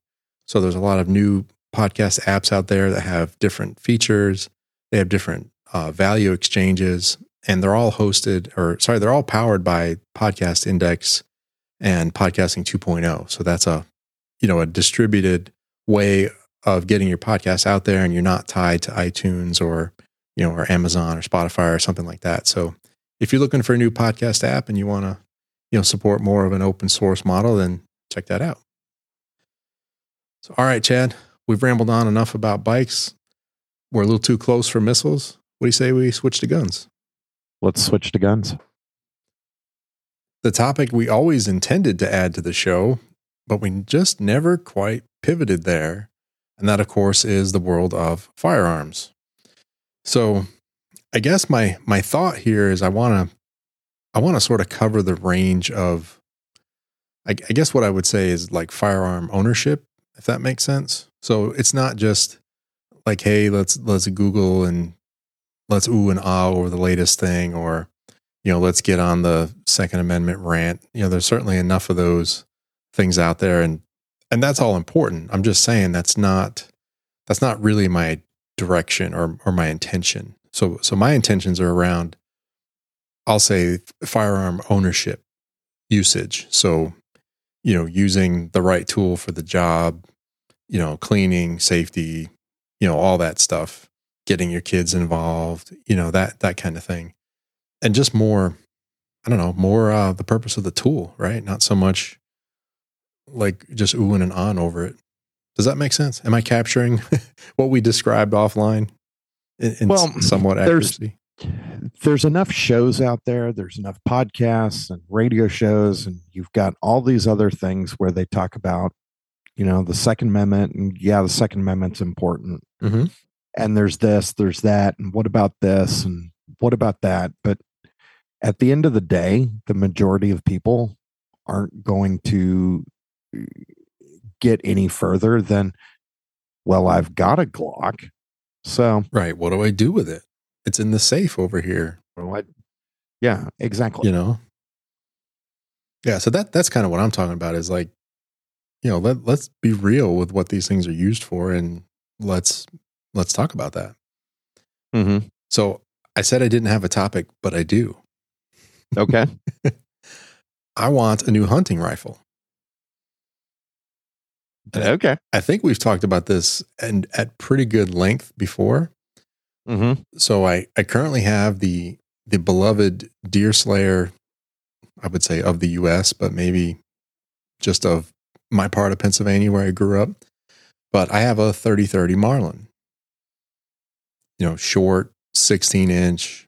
So there's a lot of new podcast apps out there that have different features. They have different uh, value exchanges, and they're all hosted, or sorry, they're all powered by Podcast Index and Podcasting 2.0. So that's a you know a distributed way of getting your podcast out there, and you're not tied to iTunes or you know or Amazon or Spotify or something like that. So if you're looking for a new podcast app and you want to you know support more of an open source model, then check that out. So, all right, Chad, we've rambled on enough about bikes. We're a little too close for missiles. What do you say we switch to guns? Let's switch to guns. The topic we always intended to add to the show, but we just never quite pivoted there. And that, of course, is the world of firearms. So, I guess my my thought here is I want to I want to sort of cover the range of, I, I, guess what I would say is like firearm ownership, if that makes sense. So it's not just like, hey, let's let's Google and let's ooh and ah over the latest thing, or you know, let's get on the Second Amendment rant. You know, there's certainly enough of those things out there, and and that's all important. I'm just saying that's not that's not really my direction or or my intention. So so my intentions are around I'll say firearm ownership usage. So, you know, using the right tool for the job, you know, cleaning, safety, you know, all that stuff, getting your kids involved, you know, that that kind of thing. And just more I don't know, more uh the purpose of the tool, right? Not so much like just oohing and on over it. Does that make sense? Am I capturing what we described offline in, in well, somewhat accuracy? there's enough shows out there there's enough podcasts and radio shows and you've got all these other things where they talk about you know the second amendment and yeah the second amendment's important mm-hmm. and there's this there's that and what about this and what about that but at the end of the day the majority of people aren't going to uh, get any further than well i've got a glock so right what do i do with it it's in the safe over here. What? Yeah, exactly. You know. Yeah, so that that's kind of what I'm talking about is like, you know, let let's be real with what these things are used for, and let's let's talk about that. Mm-hmm. So I said I didn't have a topic, but I do. Okay. I want a new hunting rifle. And okay. I think we've talked about this and at pretty good length before. Mm-hmm. So I, I currently have the the beloved Deerslayer, I would say of the U.S., but maybe just of my part of Pennsylvania where I grew up. But I have a 30-30 Marlin. You know, short, 16 inch,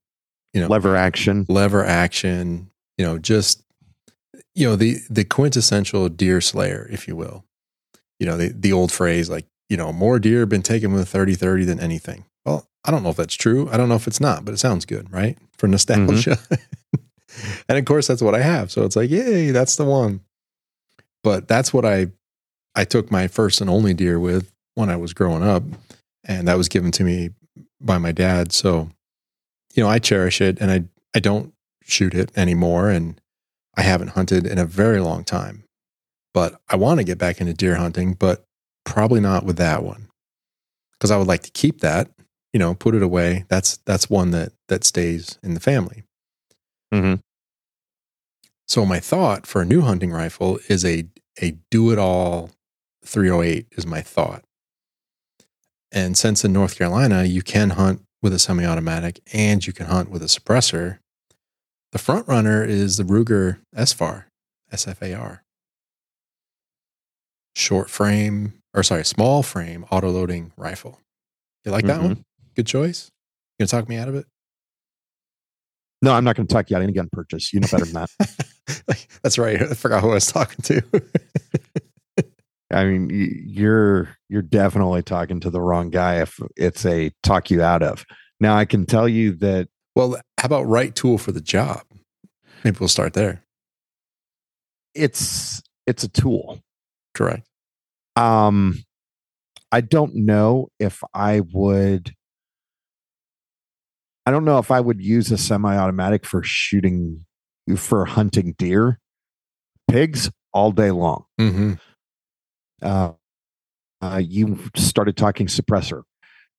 you know, lever action, lever action, you know, just, you know, the, the quintessential deer slayer, if you will, you know, the, the old phrase, like, you know, more deer have been taken with a 30 30 than anything. Well, I don't know if that's true. I don't know if it's not, but it sounds good, right? For nostalgia. Mm-hmm. and of course, that's what I have. So it's like, yay, that's the one. But that's what I I took my first and only deer with when I was growing up, and that was given to me by my dad. So, you know, I cherish it, and I I don't shoot it anymore, and I haven't hunted in a very long time. But I want to get back into deer hunting, but probably not with that one because I would like to keep that you know, put it away. That's that's one that that stays in the family. Mm-hmm. So my thought for a new hunting rifle is a a do it all 308 is my thought. And since in North Carolina, you can hunt with a semi automatic and you can hunt with a suppressor, the front runner is the Ruger SFAR, SFAR. Short frame, or sorry, small frame auto loading rifle. You like that Mhm. one? Good choice. You gonna talk me out of it? No, I'm not going to talk you out of any gun purchase. You know better than that. That's right. I forgot who I was talking to. I mean, you're you're definitely talking to the wrong guy if it's a talk you out of. Now, I can tell you that well, how about right tool for the job? Maybe we'll start there. it's it's a tool. Correct. Um, I don't know if I would. I don't know if I would use a semi-automatic for shooting for hunting deer, pigs all day long. Mm-hmm. uh, uh, you started talking suppressor.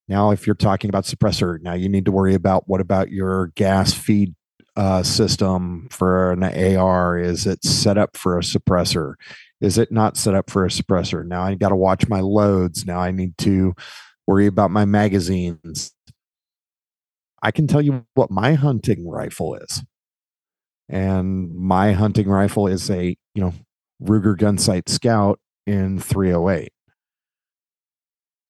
Now, if you're talking about suppressor, now you need to worry about what about your gas feed uh, system for an AR? Is it set up for a suppressor? Is it not set up for a suppressor? Now I got to watch my loads. Now I need to worry about my magazines. I can tell you what my hunting rifle is. And my hunting rifle is a, you know, Ruger Gunsight Scout in 308.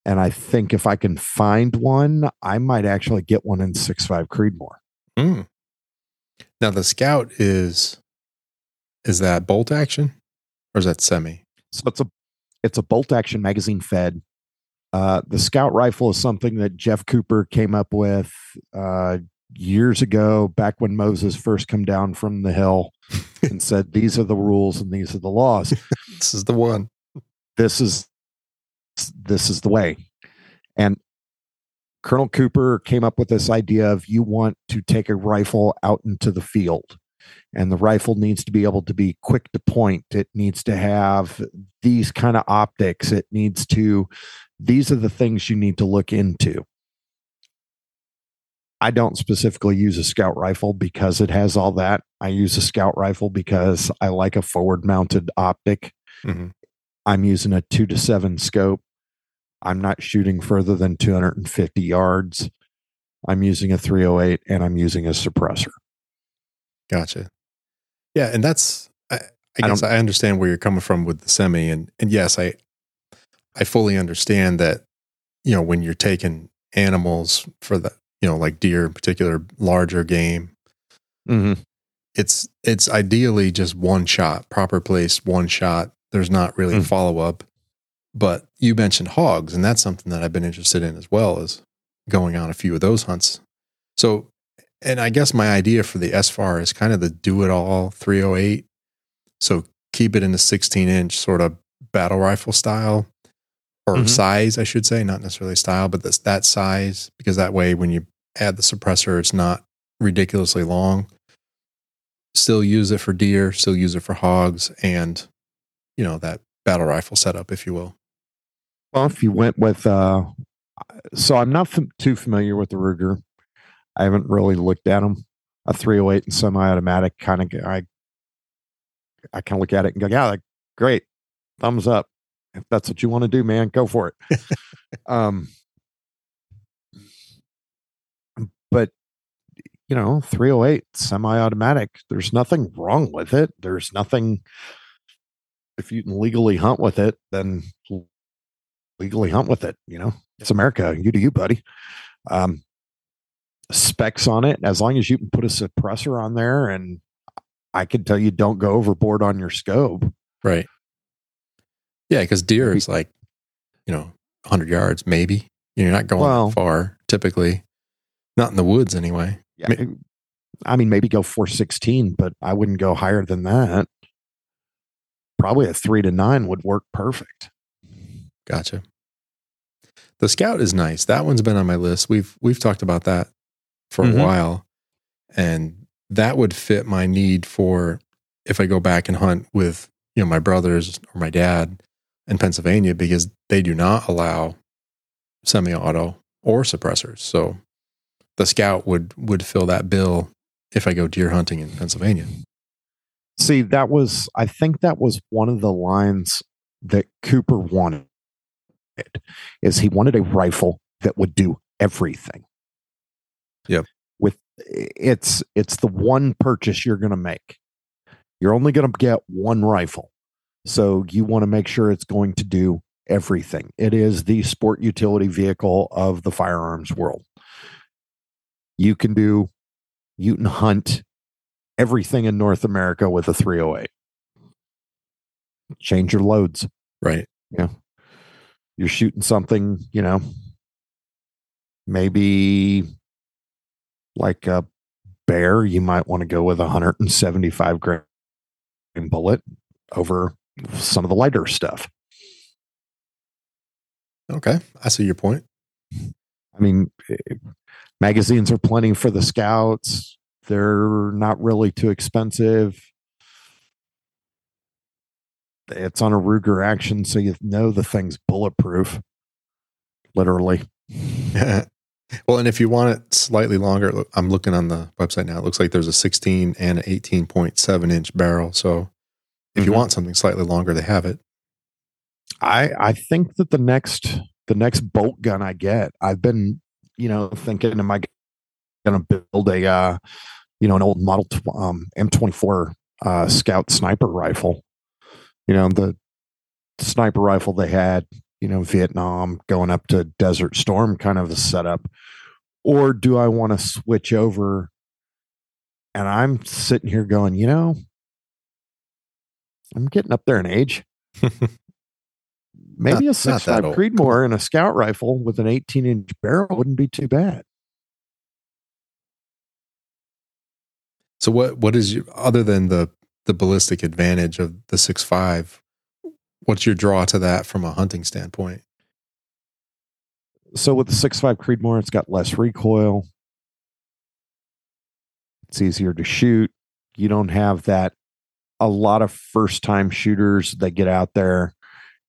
And I think if I can find one, I might actually get one in 6.5 Creedmoor. Mm. Now the scout is is that bolt action or is that semi? So it's a it's a bolt action magazine fed. Uh, the Scout rifle is something that Jeff Cooper came up with uh, years ago, back when Moses first come down from the hill and said, "These are the rules and these are the laws." This is the one. this is this is the way and colonel cooper came up with this idea of you want to take a rifle out into the field and the rifle needs to be able to be quick to point it needs to have these kind of optics it needs to these are the things you need to look into i don't specifically use a scout rifle because it has all that i use a scout rifle because i like a forward mounted optic Mhm. I'm using a two to seven scope. I'm not shooting further than 250 yards. I'm using a 308 and I'm using a suppressor. Gotcha. Yeah, and that's I, I I guess don't- I understand where you're coming from with the semi, and and yes, I I fully understand that. You know, when you're taking animals for the you know like deer in particular, larger game, Mm-hmm. it's it's ideally just one shot, proper place, one shot. There's not really a Mm. follow up. But you mentioned hogs, and that's something that I've been interested in as well as going on a few of those hunts. So, and I guess my idea for the SFAR is kind of the do it all 308. So keep it in the 16 inch sort of battle rifle style or Mhm. size, I should say, not necessarily style, but that's that size because that way when you add the suppressor, it's not ridiculously long. Still use it for deer, still use it for hogs, and you know that battle rifle setup, if you will. Well, if you went with, uh, so I'm not f- too familiar with the Ruger. I haven't really looked at them. A 308 and semi-automatic kind of, I, I kind of look at it and go, yeah, like, great, thumbs up. If that's what you want to do, man, go for it. um, but you know, 308 semi-automatic. There's nothing wrong with it. There's nothing. If you can legally hunt with it, then legally hunt with it. You know, it's America. You do you, buddy. Um, specs on it, as long as you can put a suppressor on there, and I can tell you, don't go overboard on your scope. Right. Yeah, because deer is like, you know, 100 yards, maybe. You're not going Well- far, typically. Not in the woods, anyway. Yeah, I mean, maybe go 416, but I wouldn't go higher than that. Probably a three to nine would work perfect. Gotcha. The Scout is nice. That one's been on my list. We've we've talked about that for Mhm. a while, and that would fit my need for if I go back and hunt with you know my brothers or my dad in Pennsylvania because they do not allow semi-auto or suppressors. So the Scout would would fill that bill if I go deer hunting in Pennsylvania. See, that was, I think that was one of the lines that Cooper wanted. is he wanted a rifle that would do everything. Yep. With it's it's the one purchase you're going to make. You're only going to get one rifle. So you want to make sure it's going to do everything. It is the sport utility vehicle of the firearms world. You can do you can hunt everything in North America with a 308. Change your loads. Right. Yeah. You're shooting something, you know, maybe like a bear, you might want to go with a 175 grain bullet over some of the lighter stuff. Okay. I see your point. I mean, eh, magazines are plenty for the scouts. They're not really too expensive. It's on a Ruger action, so you know the thing's bulletproof. Literally. well, and if you want it slightly longer, I'm looking on the website now. It looks like there's a 16 and an 18.7 inch barrel. So if you Mhm. want something slightly longer, they have it. I I think that the next the next bolt gun I get, I've been you know thinking, am I going to build a uh, you know an old model tw- um, M24 uh, Scout sniper rifle? You know the sniper rifle they had, you know Vietnam going up to Desert Storm kind of a setup, or do I want to switch over? And I'm sitting here going, you know, I'm getting up there in age maybe Not- a six five 6.5. Creedmoor and a scout rifle with an 18 inch barrel wouldn't be too bad. So what what is your, other than the the ballistic advantage of the six five? What's your draw to that from a hunting standpoint? So with the six five Creedmoor, it's got less recoil. It's easier to shoot. You don't have that. A lot of first time shooters that get out there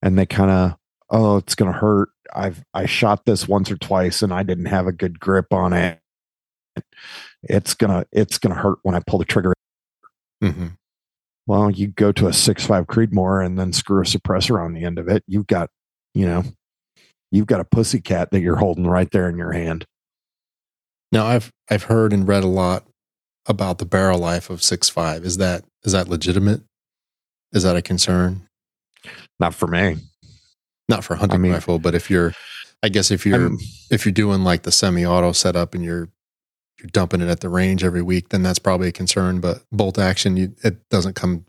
and they kind of, oh, it's going to hurt. I've I shot this once or twice and I didn't have a good grip on it. It's gonna it's gonna hurt when I pull the trigger. Mm-hmm. Well, you go to a six five Creedmoor and then screw a suppressor on the end of it. You've got, you know, you've got a pussy cat that you're holding right there in your hand. Now I've I've heard and read a lot about the barrel life of six five. Is that is that legitimate? Is that a concern? Not for me. Not for a hunting mean- rifle, but if you're, I guess if you're I'm- if you're doing like the semi-auto setup and you're you're dumping it at the range every week, then that's probably a concern. But bolt action, you, it doesn't come.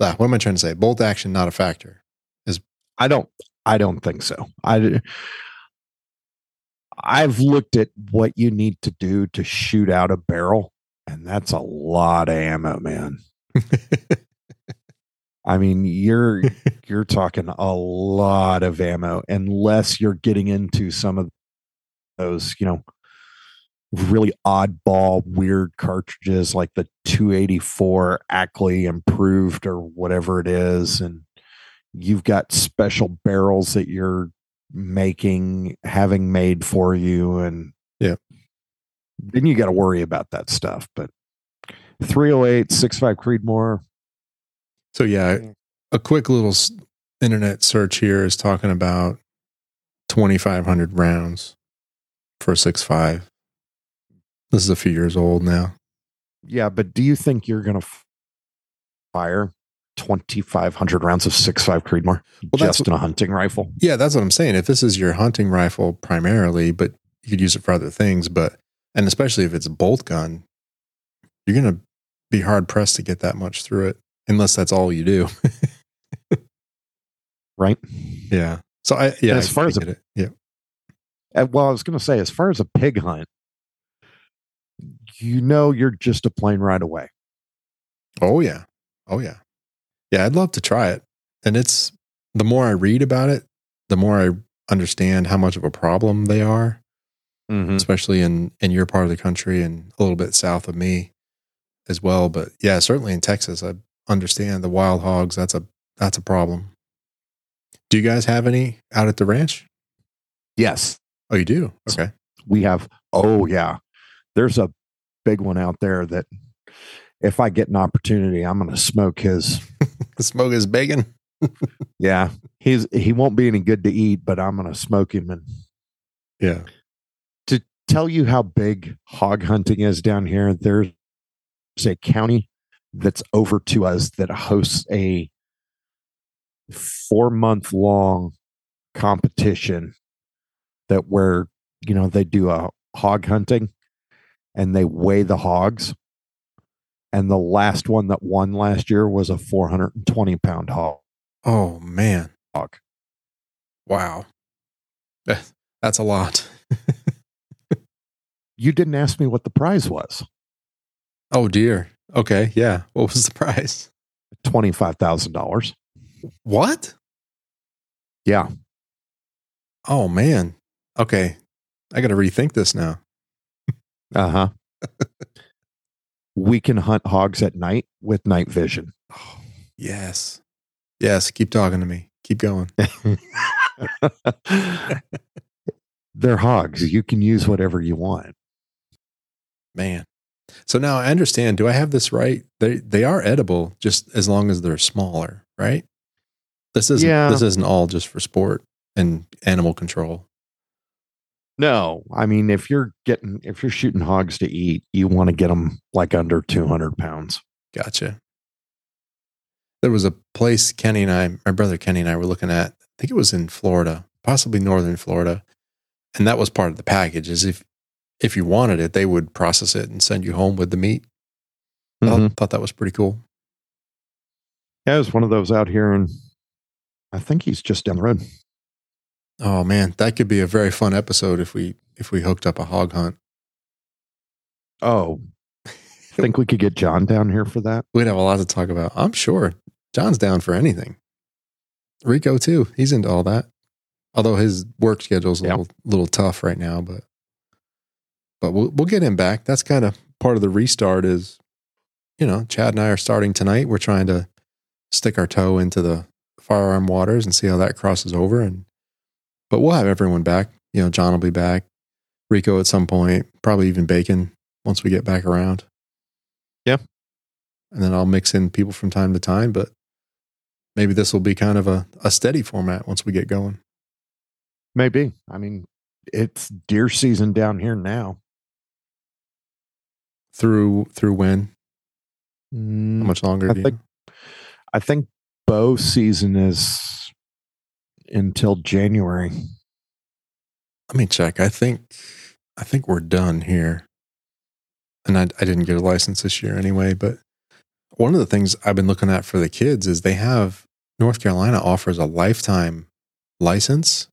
Ah, what am I trying to say? Bolt action not a factor. Is I don't. I don't think so. I. I've looked at what you need to do to shoot out a barrel, and that's a lot of ammo, man. I mean, you're you're talking a lot of ammo, unless you're getting into some of those, you know, really oddball, weird cartridges like the 284 Ackley improved or whatever it is, and you've got special barrels that you're making, having made for you, and. Then you got to worry about that stuff. But 308, 65 Creedmoor, So yeah, a quick little internet search here is talking about 2500 rounds for a 6.5. This is a few years old now. Yeah, but do you think you're going to fire 2,500 rounds of 6.5 Creedmoor Well, that's just in a hunting rifle? Yeah, that's what I'm saying. If this is your hunting rifle primarily, but you could use it for other things, but and especially if it's a bolt gun, you're going to be hard pressed to get that much through it unless that's all you do. Right. yeah. So I yeah, as I- far I as a- it. Yeah. Uh, well, I was going to say, as far as a pig hunt, you know, you're just a plane ride away. Oh yeah. Oh yeah. Yeah, I'd love to try it. And it's the more I read about it, the more I understand how much of a problem they are, Mm-hmm. especially in in your part of the country and a little bit south of me as well. But yeah, certainly in Texas, I understand the wild hogs. That's a that's a problem. Do you guys have any out at the ranch? Yes, Oh, you do. Okay. we have. Oh, yeah. There's a big one out there that if I get an opportunity, I'm going to smoke his. The smoke his bacon. Yeah. He's he won't be any good to eat, but I'm gonna smoke him and Yeah. Tell you how big hog hunting is down here, there's a county that's over to us that hosts a four month long competition that where you know they do a hog hunting and they weigh the hogs and the last one that won last year was a 420 pound hog Oh man. hog Wow. That's a lot. you didn't ask me what the prize was Oh dear. Okay. Yeah. What was the prize? $25000 What? yeah Oh man. Okay. I got to rethink this now. uh-huh we can hunt hogs at night with night vision Oh, yes. Yes. Keep talking to me. Keep going. They're hogs. You can use whatever you want. Man. So now I understand. Do I have this right? They they are edible just as long as they're smaller, right? This isn't Yeah. this isn't all just for sport and animal control. No, I mean if you're getting if you're shooting hogs to eat, you want to get them like under 200 pounds. Gotcha. There was a place Kenny and I, my brother Kenny and I were looking at. I think it was in Florida, possibly northern Florida, and that was part of the package. Is if if you wanted it, they would process it and send you home with the meat. I Mhm. thought that was pretty cool. Yeah, there's one of those out here, and I think he's just down the road. Oh man, that could be a very fun episode if we if we hooked up a hog hunt. Oh, I think we could get John down here for that? We'd have a lot to talk about. I'm sure John's down for anything. Rico too. He's into all that. Although his work schedule's a Yeah. little little tough right now, but but we'll we'll get him back. That's kind of part of the restart is you know, Chad and I are starting tonight. We're trying to stick our toe into the firearm waters and see how that crosses over and but we'll have everyone back. You know, John will be back, Rico at some point, probably even Bacon once we get back around. Yeah. And then I'll mix in people from time to time, but maybe this will be kind of a, a steady format once we get going. Maybe. I mean, it's deer season down here now. Through through when? How Mm, much longer? I do you think I think bow season is until January. Let me check. I think I think we're done here. And I, I didn't get a license this year anyway, but one of the things I've been looking at for the kids is they have North Carolina offers a lifetime license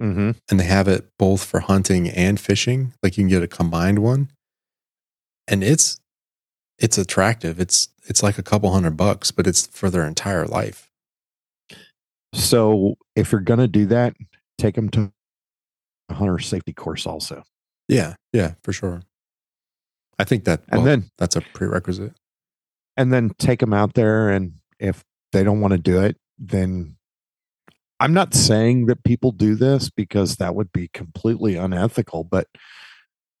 Mm-hmm. and they have it both for hunting and fishing. Like you can get a combined one. And it's it's attractive. It's it's like a couple hundred bucks, but it's for their entire life. So if you're gonna do that, take them to a hunter safety course also, Yeah, yeah, for sure. I think that and well, then that's a prerequisite. and then take them out there. And if they don't want to do it, then I'm not saying that people do this because that would be completely unethical. But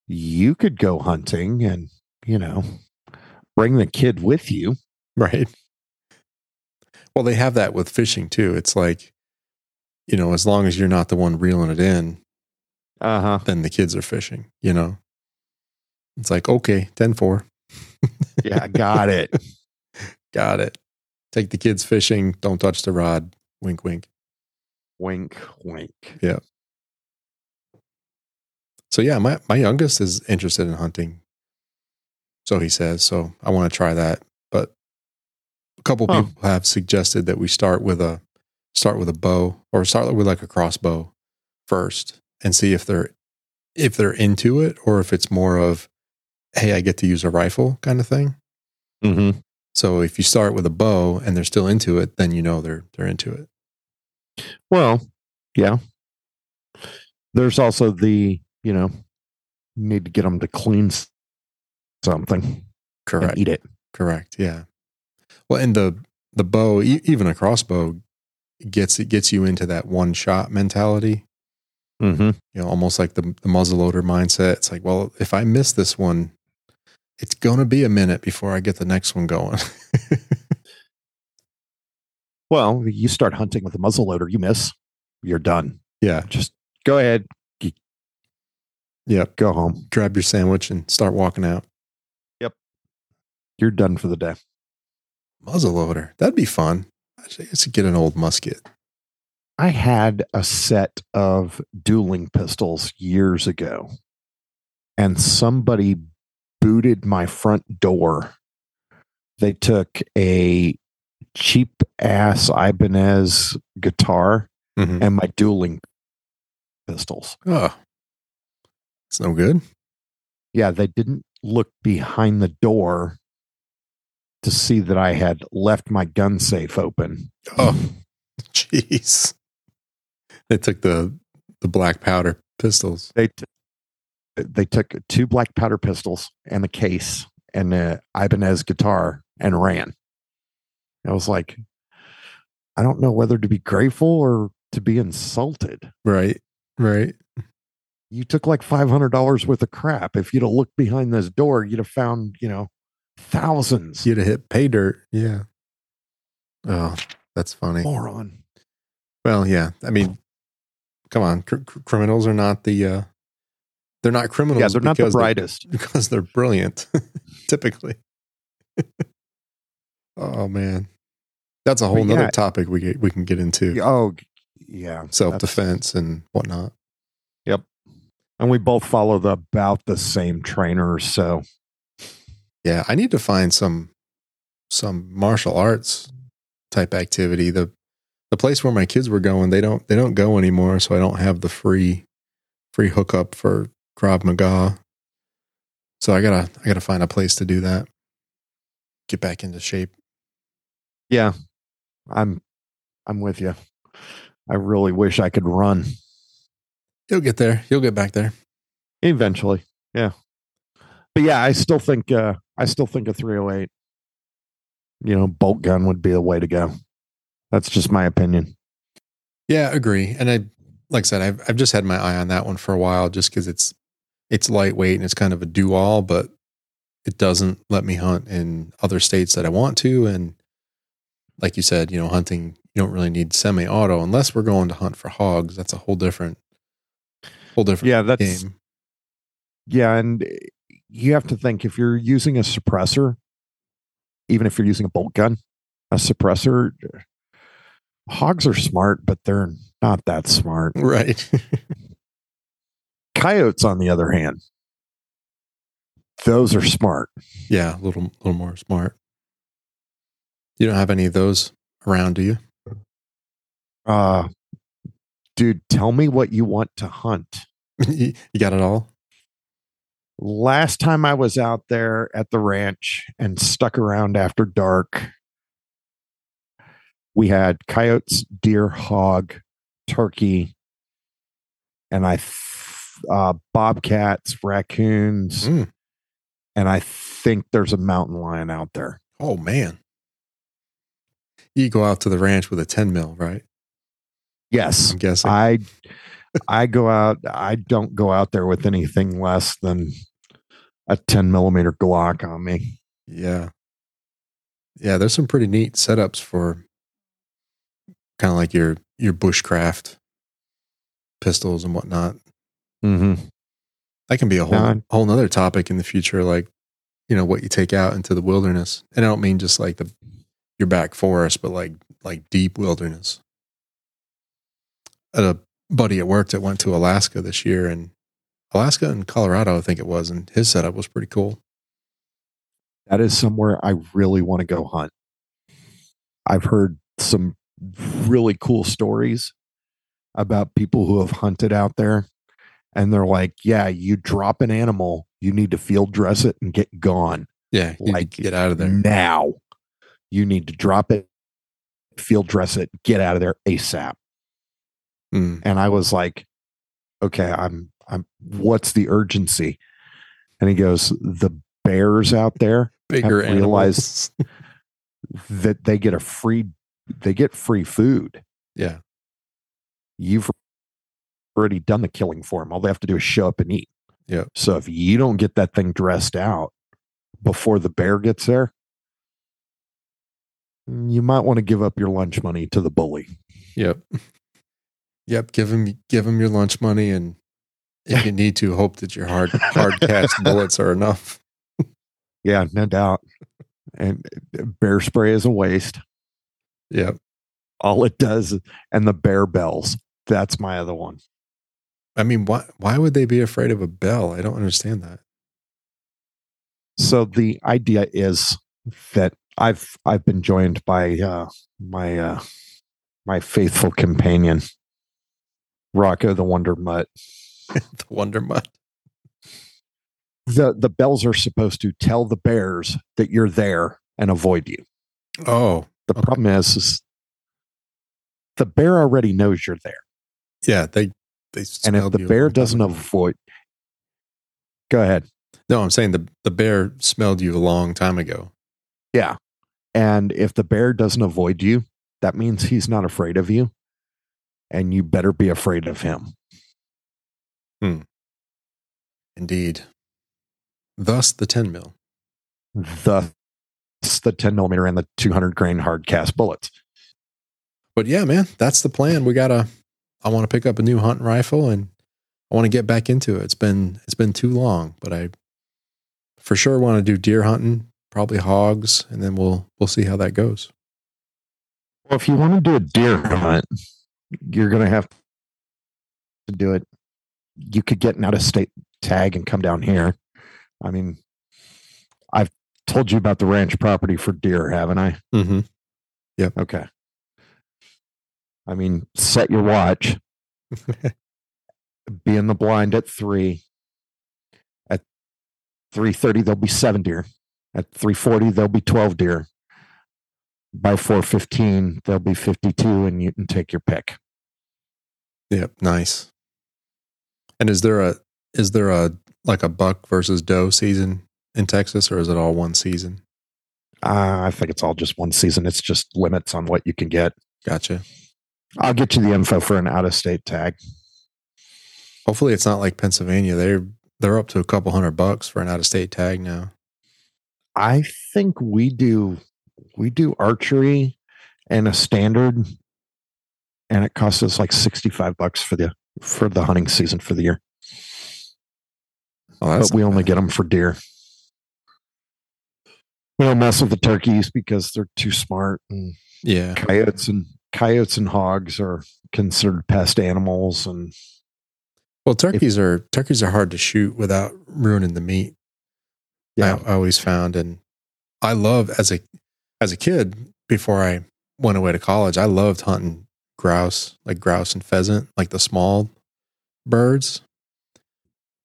you could go hunting and you know bring the kid with you. Right. Well, they have that with fishing too. It's like, you know, as long as you're not the one reeling it in, Uh huh. then the kids are fishing, you know? It's like, okay, 10 4. Yeah, got it. Got it. Take the kids fishing. Don't touch the rod. Wink, wink. wink, wink. Yeah. So, yeah, my, my youngest is interested in hunting. So he says. So I want to try that. But a couple Huh. people have suggested that we start with a start with a bow or start with like a crossbow first and see if they're if they're into it or if it's more of hey i get to use a rifle kind of thing Mm-hmm. so if you start with a bow and they're still into it then you know they're they're into it Well, yeah. There's also the, you know, need to get them to clean something correct and eat it. correct yeah well and the the bow e- even a crossbow gets it gets you into that one shot mentality Mm-hmm. you know almost like the, the muzzleloader mindset it's like well if i miss this one it's going to be a minute before i get the next one going Well, you start hunting with a muzzle loader, you miss, you're done. Yeah. Just go ahead, Yep. go home. Grab your sandwich and start walking out. You're done for the day. Muzzle loader. That'd be fun. I should get an old musket. I had a set of dueling pistols years ago, and somebody booted my front door. They took a cheap ass Ibanez guitar Mhm. and my dueling pistols. Oh, it's no good. Yeah, they didn't look behind the door to see that I had left my gun safe open. Oh, jeez. They took the the black powder pistols. they t- they took two black powder pistols and a case and a Ibanez guitar and ran. I was like, I don't know whether to be grateful or to be insulted. Right. Right. You took like five hundred dollars worth of crap. If you'd have looked behind this door, you'd have found you know thousands. You'd have hit pay dirt. Yeah. Oh, that's funny. Moron. Well, yeah. I mean, come on. Cr- cr- criminals are not the. uh They're not criminals. Yeah, they're not the because they're- brightest. because they're brilliant, typically. oh man, that's a whole But nother yeah. topic we get, we can get into Oh, yeah. self defense and whatnot. Yep, and we both follow the about the same trainers, so Yeah, I need to find some some martial arts type activity. The the place where my kids were going, they don't they don't go anymore, so I don't have the free free hookup for Krav Maga. So I gotta I gotta find a place to do that. Get back into shape. yeah, I'm I'm with you. I really wish I could run You'll get there. You'll get back there. eventually. Yeah, but yeah, I still think uh, I still think a 308, you know, bolt gun would be the way to go. That's just my opinion. Yeah, agree. And I, like I said, I've I've just had my eye on that one for a while, just because it's it's lightweight and it's kind of a do all, but it doesn't let me hunt in other states that I want to. And like you said, you know, hunting you don't really need semi-auto unless we're going to hunt for hogs. That's a whole different, whole different Yeah, that's game. yeah, and you have to think if you're using a suppressor, even if you're using a bolt gun, a suppressor. Hogs are smart, but they're not that smart. Right. Coyotes, on the other hand, those are smart. yeah, a little little more smart. You don't have any of those around, do you? Uh, dude, tell me what you want to hunt. you you got it all. Last time I was out there at the ranch and stuck around after dark, we had coyotes, deer, hog, turkey, and I, th- uh, bobcats, raccoons, Mm. and I think there's a mountain lion out there. Oh man. You go out to the ranch with a 10 mil, right? Yes, I'm guessing. I I go out. I don't go out there with anything less than a 10 millimeter Glock on me. yeah. Yeah, there's some pretty neat setups for kind of like your your bushcraft pistols and whatnot. Mm-hmm. That can be a whole whole nother topic in the future, like you know what you take out into the wilderness. And I don't mean just like the your back forest, but like like deep wilderness. Had a buddy at work that went to Alaska this year, and Alaska and Colorado, I think it was, and his setup was pretty cool. That is somewhere I really want to go hunt. I've heard some really cool stories about people who have hunted out there. And they're like, yeah, you drop an animal, you need to field dress it and get gone. Yeah, like get out of there. Now you need to drop it, field dress it, get out of there ASAP. Mm. And I was like, okay, I'm, I'm, what's the urgency? And he goes, the bears out there Bigger Have realized- that they get a free, they get free food. yeah, You've already done the killing for them. All they have to do is show up and eat. Yep. So if you don't get that thing dressed out before the bear gets there, You might want to give up your lunch money to the bully. Yep. Yep. Give him give him your lunch money and if you need to, hope that your hard hard cast bullets are enough. Yeah, no doubt. And bear spray is a waste. Yep. All it does, and the bear bells. That's my other one. I mean, why why would they be afraid of a bell? I don't understand that. So the idea is that I've I've been joined by uh, my uh, my faithful companion, Rocco the Wonder Mutt. the Wonder Mutt. The the bells are supposed to tell the bears that you're there and avoid you. Oh, The Okay. problem is, is the bear already knows you're there, yeah. They they and if the bear doesn't ago. avoid, go ahead. No, I'm saying the the bear smelled you a long time ago. Yeah. And if the bear doesn't avoid you, that means he's not afraid of you. And you better be afraid of him. Hmm. Indeed. Thus the 10 mil. Thus the 10 millimeter and the 200 grain hard cast bullets. But yeah, man, that's the plan. We gotta. I want to pick up a new hunting rifle and I want to get back into it. It's been it's been too long, but I for sure want to do deer hunting, probably hogs, and then we'll we'll see how that goes. Well, if you want to do a deer hunt, you're going to have to do it. You could get an out of state tag and come down here. I mean, I've told you about the ranch property for deer, haven't I? Mm-hmm. Okay. I mean, set your watch. be in the blind at three. At three thirty, there'll be seven deer. At three forty, there'll be twelve deer. By four fifteen, there'll be fifty-two, and you can take your pick. Yep, nice. And is there a is there a like a buck versus doe season in Texas, or is it all one season? Uh, I think it's all just one season. It's just limits on what you can get. Gotcha. I'll get you the info for an out-of-state tag. Hopefully, it's not like Pennsylvania. They're they're up to a couple hundred bucks for an out of state tag now. I think we do we do archery and a standard and it costs us like 65 bucks for the for the hunting season for the year. Oh, but we only bad. get them for deer. We don't mess with the turkeys because they're too smart and yeah. coyotes and coyotes and hogs are considered pest animals and Well, turkeys are turkeys are hard to shoot without ruining the meat. yeah I, I always found, and I love as a as a kid before I went away to college. I loved hunting grouse, like grouse and pheasant, like the small birds.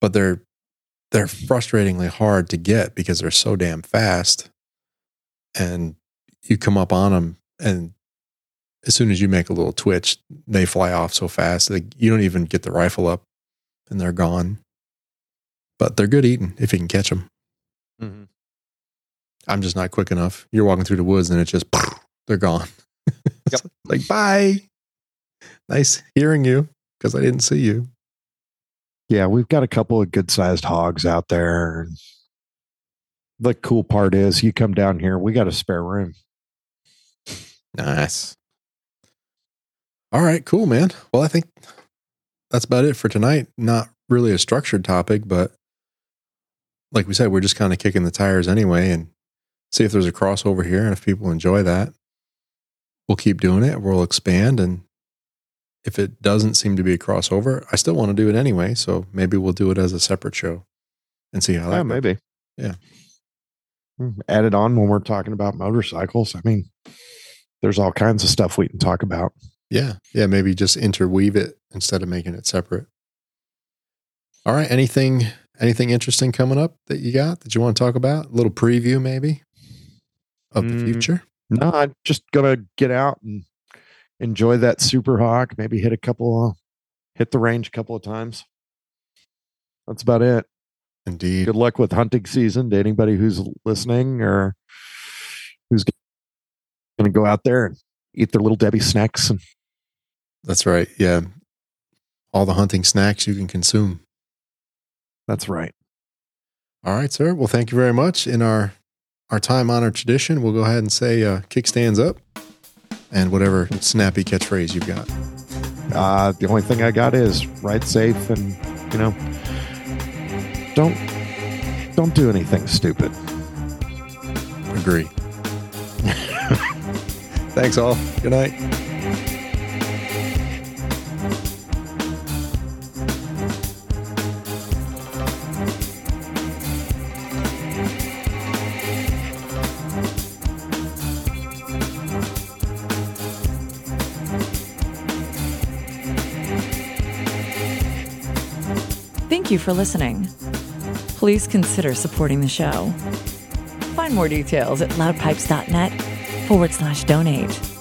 But they're they're frustratingly hard to get because they're so damn fast, and you come up on them, and as soon as you make a little twitch, they fly off so fast that you don't even get the rifle up, and they're gone. But they're good eating if you can catch them. Mhm. I'm just not quick enough. You're walking through the woods and it's just they're gone. It's like bye. Nice hearing you because I didn't see you. yeah we've got a couple of good sized hogs out there the cool part is you come down here we got a spare room Nice. All right, cool, man. Well, I think that's about it for tonight. Not really a structured topic, but like we said, we're just kind of kicking the tires anyway and see if there's a crossover here. And if people enjoy that, we'll keep doing it. We'll expand. And if it doesn't seem to be a crossover, I still want to do it anyway. So maybe we'll do it as a separate show and see how that yeah maybe Yeah. Hmm, add it on when we're talking about motorcycles i mean there's all kinds of stuff we can talk about Yeah. Yeah. Maybe just interweave it instead of making it separate. All right. Anything anything interesting coming up that you got that you want to talk about? A little preview maybe of the Mm. future? No, I'm just gonna get out and enjoy that Superhawk. Maybe hit a couple, of, hit the range a couple of times. That's about it. Indeed. Good luck with hunting season to anybody who's listening or who's going to go out there and eat their little Debbie snacks. And That's right. Yeah. All the hunting snacks you can consume. that's right. All right, sir. Well, thank you very much. In our our time honored tradition, we'll go ahead and say uh, kickstands up and whatever snappy catchphrase you've got. Uh, the only thing I got is ride safe and, you know, don't don't do anything stupid. Agree. Thanks all. Good night. You for listening. Please consider supporting the show. Find more details at loudpipes.net forward slash donate.